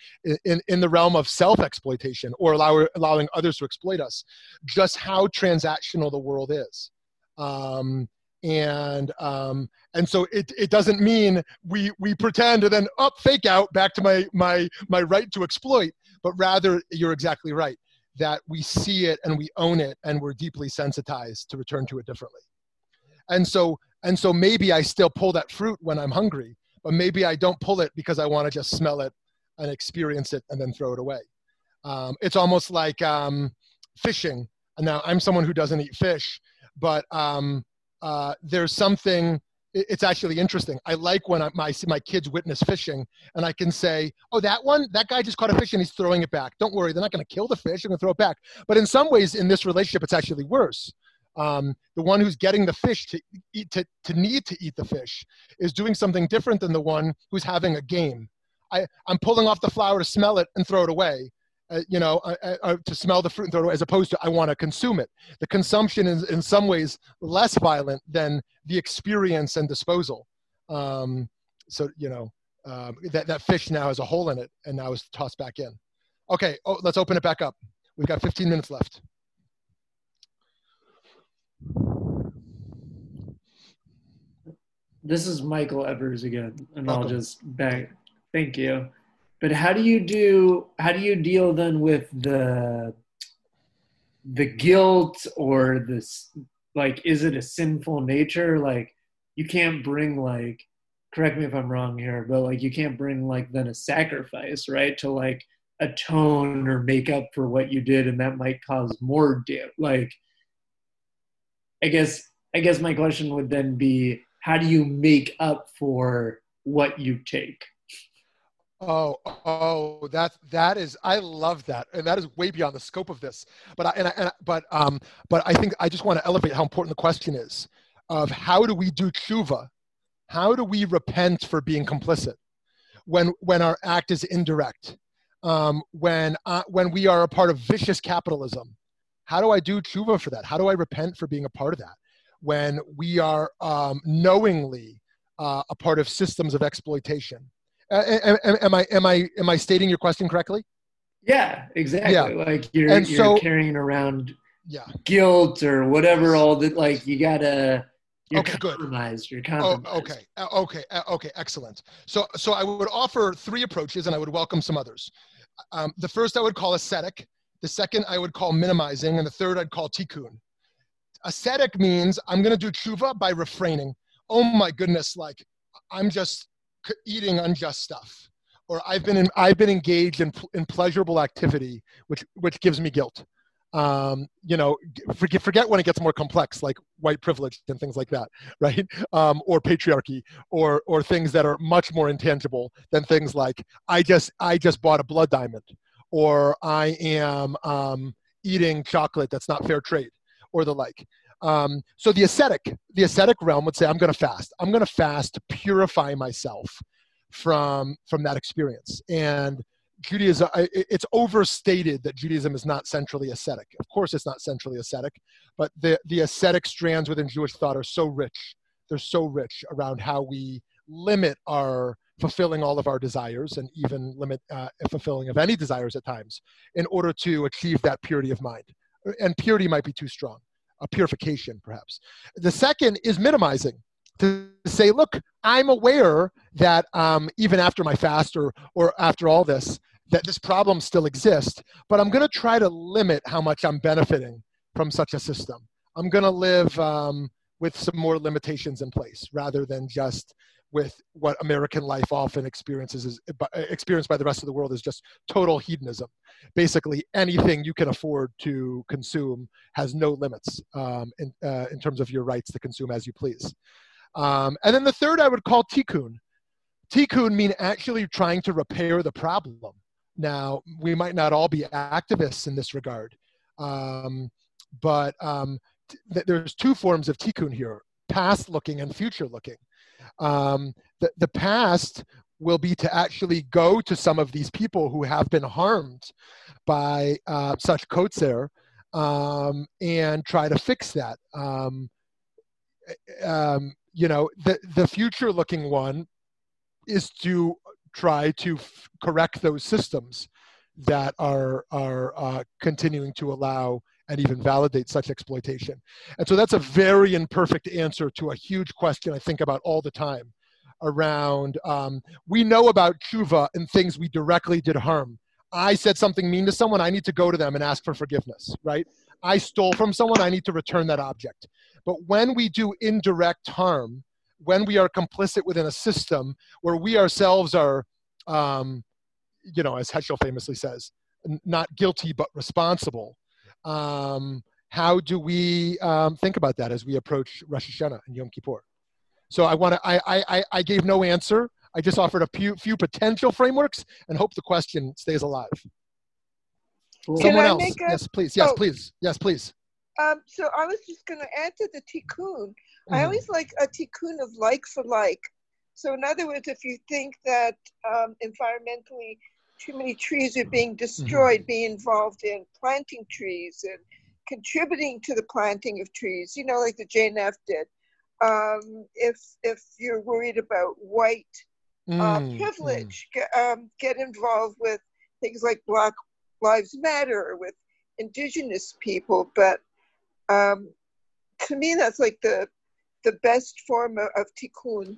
in, in the realm of self-exploitation or allow, allowing others to exploit us just how transactional the world is. Um, and um, and so it, it doesn't mean we we pretend and then up fake out back to my my my right to exploit but rather you're exactly right that we see it and we own it and we're deeply sensitized to return to it differently and so and so maybe i still pull that fruit when i'm hungry but maybe i don't pull it because i want to just smell it and experience it and then throw it away um, it's almost like um, fishing now i'm someone who doesn't eat fish but um, uh, there's something it's actually interesting. I like when I, my my kids witness fishing, and I can say, "Oh, that one, that guy just caught a fish and he's throwing it back. Don't worry, they're not going to kill the fish. They're going to throw it back." But in some ways, in this relationship, it's actually worse. Um, the one who's getting the fish to eat to, to need to eat the fish is doing something different than the one who's having a game. I, I'm pulling off the flower to smell it and throw it away uh, you know, uh, uh, uh, to smell the fruit and throw it away, as opposed to I want to consume it. The consumption is in some ways less violent than the experience and disposal. Um, so you know, um, that that fish now has a hole in it and now is tossed back in. Okay, oh, let's open it back up. We've got 15 minutes left. This is Michael Evers again, and Welcome. I'll just back. Thank you. But how do you do? How do you deal then with the the guilt or this? Like, is it a sinful nature? Like, you can't bring like. Correct me if I'm wrong here, but like you can't bring like then a sacrifice, right? To like atone or make up for what you did, and that might cause more damage. Like, I guess I guess my question would then be, how do you make up for what you take? Oh, oh, that that is. I love that, and that is way beyond the scope of this. But I, and I, and I, but um, but I think I just want to elevate how important the question is of how do we do tshuva? How do we repent for being complicit when when our act is indirect? Um, when uh, when we are a part of vicious capitalism, how do I do tshuva for that? How do I repent for being a part of that? When we are um, knowingly uh, a part of systems of exploitation uh, am, am, I am I am I stating your question correctly? Yeah, exactly. Yeah. Like you're and you're so, carrying around yeah guilt or whatever. All that like you gotta You're okay, good. You're Oh, okay, uh, okay, uh, okay, excellent. So, so I would offer three approaches, and I would welcome some others. Um, the first I would call ascetic. The second I would call minimizing, and the third I'd call tikkun. Ascetic means I'm going to do tshuva by refraining. Oh my goodness, like I'm just eating unjust stuff, or I've been in, I've been engaged in in pleasurable activity, which which gives me guilt. Um, you know, forget forget when it gets more complex, like white privilege and things like that, right? Um, or patriarchy, or or things that are much more intangible than things like I just I just bought a blood diamond, or I am um, eating chocolate that's not fair trade, or the like. Um, so the ascetic, the ascetic realm would say, I'm going to fast. I'm going to fast to purify myself from from that experience. And Judaism, it's overstated that Judaism is not centrally ascetic. Of course, it's not centrally ascetic, but the the ascetic strands within Jewish thought are so rich. They're so rich around how we limit our fulfilling all of our desires and even limit uh, fulfilling of any desires at times in order to achieve that purity of mind. And purity might be too strong, a purification perhaps. The second is minimizing to say, look, I'm aware that um, even after my fast or, or after all this, that this problem still exists, but I'm going to try to limit how much I'm benefiting from such a system. I'm going to live um, with some more limitations in place rather than just with what American life often experiences is experienced by the rest of the world is just total hedonism. Basically, anything you can afford to consume has no limits um, in, uh, in terms of your rights to consume as you please. Um, and then the third I would call tikkun. Tikkun mean actually trying to repair the problem. Now, we might not all be activists in this regard, um, but um, th- there's two forms of tikkun here past looking and future looking. Um, the, the past will be to actually go to some of these people who have been harmed by uh, such kotzer um, and try to fix that. Um, um, you know, the, the future looking one is to try to f- correct those systems that are, are uh, continuing to allow and even validate such exploitation. And so that's a very imperfect answer to a huge question I think about all the time around um, we know about tshuva and things we directly did harm. I said something mean to someone, I need to go to them and ask for forgiveness, right? I stole from someone, I need to return that object. But when we do indirect harm, when we are complicit within a system where we ourselves are, um, you know, as Heschel famously says, not guilty but responsible, um, how do we um, think about that as we approach Rosh Hashanah and Yom Kippur? So I want to. I, I I gave no answer. I just offered a few few potential frameworks and hope the question stays alive. Cool. Can Someone else? a- yes, please. Yes, oh. please. Yes, please. Um, so I was just going to add to the tikkun. I Mhm. always like a tikkun of like for like. So in other words, if you think that um, environmentally too many trees are being destroyed, be involved in planting trees and contributing to the planting of trees. You know, like the JNF did. Um, if if you're worried about white uh, Mm, mm. privilege, get, um, get involved with things like Black Lives Matter, with Indigenous people. But um, to me, that's like the the best form of, of tikkun.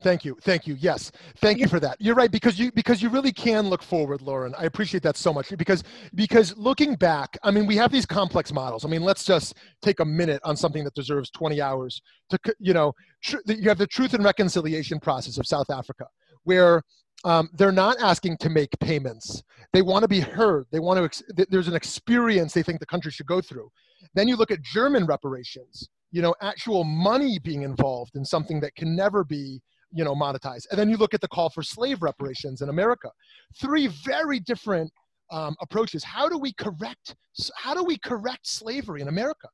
Thank you. Thank you. Yes. Thank you for that. You're right because you because you really can look forward, Lauren. I appreciate that so much because because looking back, I mean, we have these complex models. I mean, let's just take a minute on something that deserves 20 hours to you know, tr- you have the truth and reconciliation process of South Africa where um, they're not asking to make payments. They want to be heard. They want to. Ex- there's an experience they think the country should go through. Then you look at German reparations. You know, actual money being involved in something that can never be you know monetize. And then you look at the call for slave reparations in america. Three very different um, approaches. How do we correct how do we correct slavery in america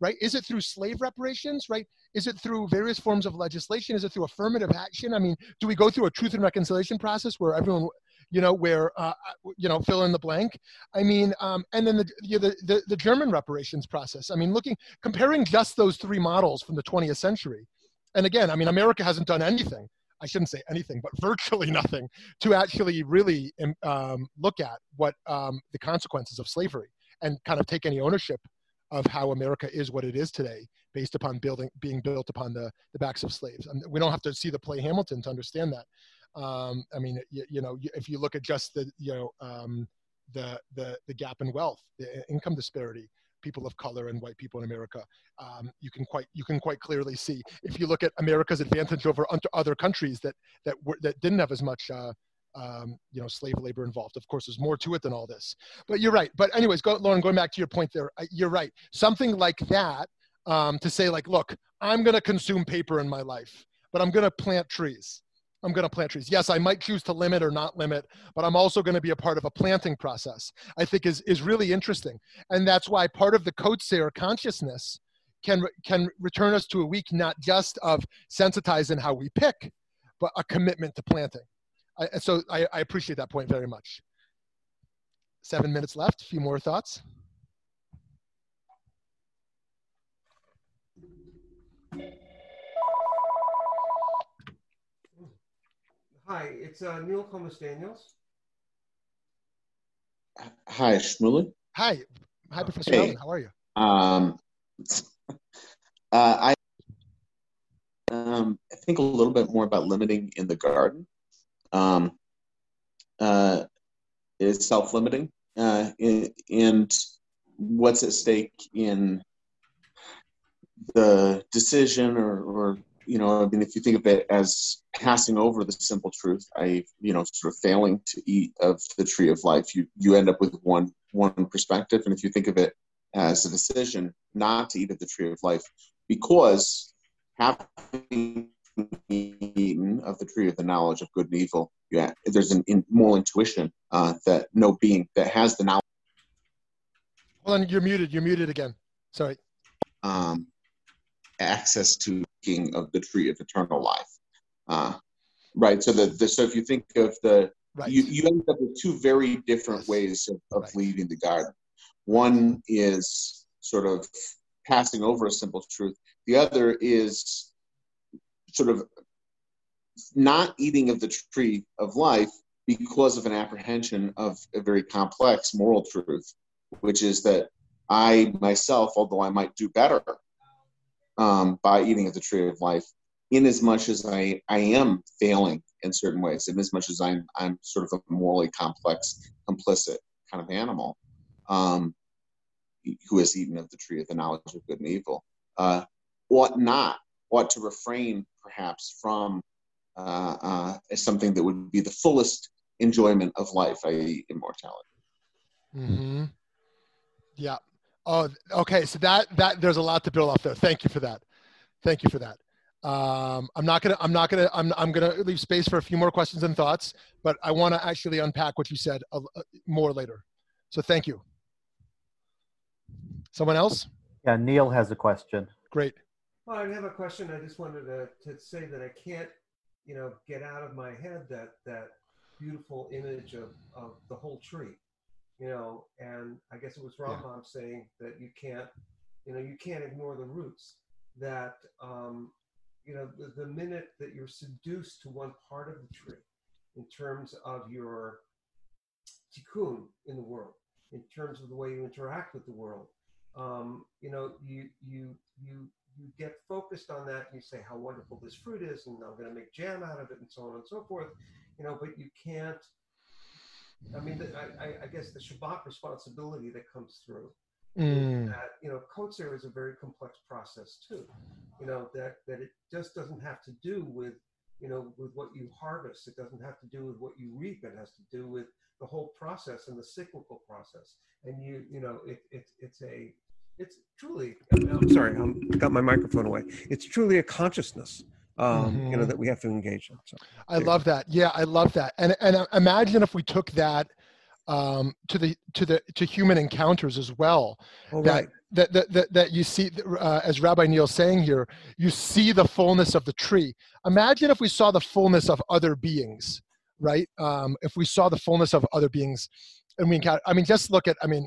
right? Is it through slave reparations right? Is it through various forms of legislation? Is it through affirmative action? I mean do we go through a truth and reconciliation process where everyone you know where uh, you know fill in the blank? I mean um, and then the, you know, the, the the german reparations process. I mean looking comparing just those three models from the 20th century and again, I mean, America hasn't done anything. I shouldn't say anything, but virtually nothing to actually really um, look at what um, the consequences of slavery and kind of take any ownership of how America is what it is today, based upon building being built upon the the backs of slaves. And we don't have to see the play Hamilton to understand that. Um, I mean, you, you, know, if you look at just the you know um, the the the gap in wealth, the income disparity, people of color and white people in America, um, you can quite you can quite clearly see. If you look at America's advantage over other countries that that were, that didn't have as much. Uh, um, you know, slave labor involved. Of course, there's more to it than all this. But you're right. But anyways, go, Lauren, going back to your point there, you're right. Something like that um, to say, like, look, I'm going to consume paper in my life, but I'm going to plant trees. I'm going to plant trees. Yes, I might choose to limit or not limit, but I'm also going to be a part of a planting process. I think is is really interesting, and that's why part of the kotzer consciousness can can return us to a week not just of sensitizing how we pick, but a commitment to planting. I, so I, I appreciate that point very much. Seven minutes left. A few more thoughts. Hi, it's uh, Neil Comas Daniels. Hi, Shmuly. Hi, hi, Professor hey. Allen. How are you? Um, uh, I um, I think a little bit more about limiting in the garden. Um, uh, is self-limiting, uh, and what's at stake in the decision or, or you know, I mean, if you think of it as passing over the simple truth, I, you know, sort of failing to eat of the tree of life, you you end up with one one perspective. And if you think of it as a decision not to eat of the tree of life, because having eaten of the tree of the knowledge of good and evil, yeah, there's an in, moral intuition uh, that no being that has the knowledge. Hold on, you're muted. You're muted again. Sorry. Um, access to king of the tree of eternal life. Uh, right. So the, the so if you think of the right. you, you end up with two very different yes. ways of, of right. leaving the garden. One is sort of passing over a simple truth. The other is sort of not eating of the tree of life because of an apprehension of a very complex moral truth, which is that I myself, although I might do better um, by eating of the tree of life, in as much as I, I am failing in certain ways, in as much as I'm, I'm sort of a morally complex, complicit kind of animal um, who has eaten of the tree of the knowledge of good and evil, uh, not, ought to refrain perhaps from uh, uh, something that would be the fullest enjoyment of life, i.e., immortality. Mm-hmm. Yeah, Oh, okay. So that that there's a lot to build off there. Thank you for that. Thank you for that. Um, I'm not gonna. I'm not gonna. I'm. I'm gonna leave space for a few more questions and thoughts, but I want to actually unpack what you said a, a, more later. So thank you. Someone else? Yeah, Neil has a question. Great. Well, I have a question. I just wanted to, to say that I can't, you know, get out of my head that that beautiful image of, of the whole tree you know, and I guess it was Rambam yeah. saying that you can't, you know, you can't ignore the roots. That, um, you know, the, the minute that you're seduced to one part of the tree, in terms of your tikkun in the world, in terms of the way you interact with the world, um, you know, you you you you get focused on that and you say how wonderful this fruit is and I'm going to make jam out of it and so on and so forth, you know, but you can't I mean, I, I guess the Shabbat responsibility that comes through. Mm. That you know, kotzer is a very complex process too. You know that that it just doesn't have to do with you know with what you harvest. It doesn't have to do with what you reap. It has to do with the whole process and the cyclical process. And you you know it, it it's a it's truly. I'm sorry, I'm got my microphone away. It's truly a consciousness um, mm-hmm. you know, mm-hmm. that we have to engage in. So, I love that. Yeah, I love that. And and uh, imagine if we took that um, to the to the to human encounters as well. Oh, that, right. that, that, that, that you see, uh, as Rabbi Neil saying here, you see the fullness of the tree. Imagine if we saw the fullness of other beings, right? Um, if we saw the fullness of other beings, and we encounter, I mean, just look at, I mean,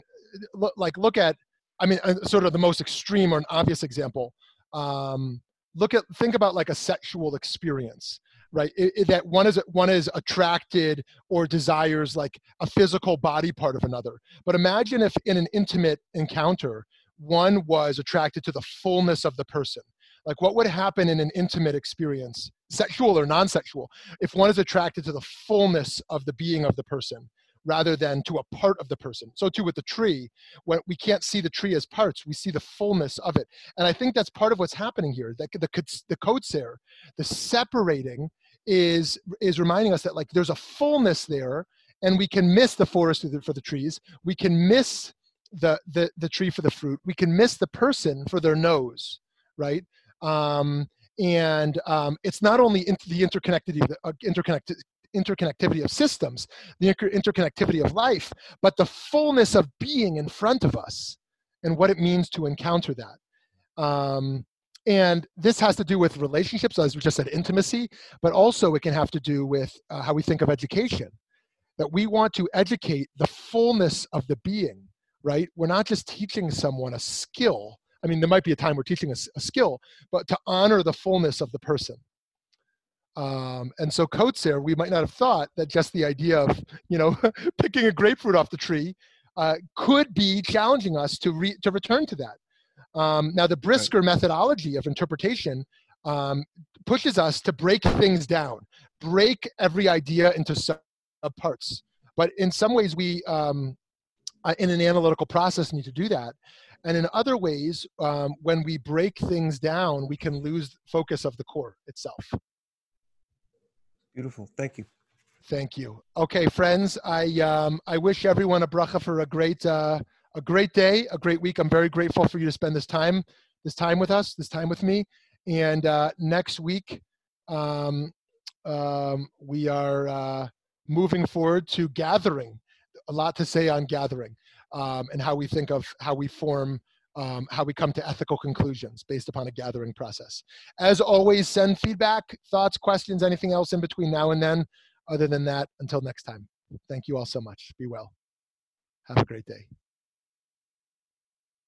look, like look at, I mean, uh, sort of the most extreme or an obvious example. Um, look at think about like a sexual experience right it, it, that one is one is attracted or desires like a physical body part of another but imagine if in an intimate encounter one was attracted to the fullness of the person. Like, what would happen in an intimate experience, sexual or non sexual, if one is attracted to the fullness of the being of the person? Rather than to a part of the person. So too with the tree, when we can't see the tree as parts, we see the fullness of it. And I think that's part of what's happening here. That the the kotzer, the separating, is is reminding us that like there's a fullness there, and we can miss the forest for the, for the trees. We can miss the, the the tree for the fruit. We can miss the person for their nose, right? Um, and um, it's not only in the interconnectivity, uh, interconnected interconnectivity of systems, the inter- interconnectivity of life, but the fullness of being in front of us and what it means to encounter that. Um, and this has to do with relationships, as we just said, intimacy, but also it can have to do with uh, how we think of education. That we want to educate the fullness of the being, right? We're not just teaching someone a skill. I mean, there might be a time we're teaching a, a skill, but to honor the fullness of the person. Um, and so kotzer, we might not have thought that just the idea of, you know, picking a grapefruit off the tree uh, could be challenging us to, re- to return to that. Um, now, the Brisker right. methodology of interpretation um, pushes us to break things down, break every idea into sub parts. But in some ways, we, um, uh, in an analytical process, need to do that. And in other ways, um, when we break things down, we can lose focus of the core itself. Beautiful. Thank you. Thank you. Okay, friends, I um, I wish everyone a bracha for a great uh, a great day, a great week. I'm very grateful for you to spend this time this time with us, this time with me. And uh, next week, um, um, we are uh, moving forward to gathering. A lot to say on gathering um, and how we think of how we form um, how we come to ethical conclusions based upon a gathering process. As always, send feedback, thoughts, questions, anything else in between now and then. Other than that, until next time, thank you all so much. Be well. Have a great day.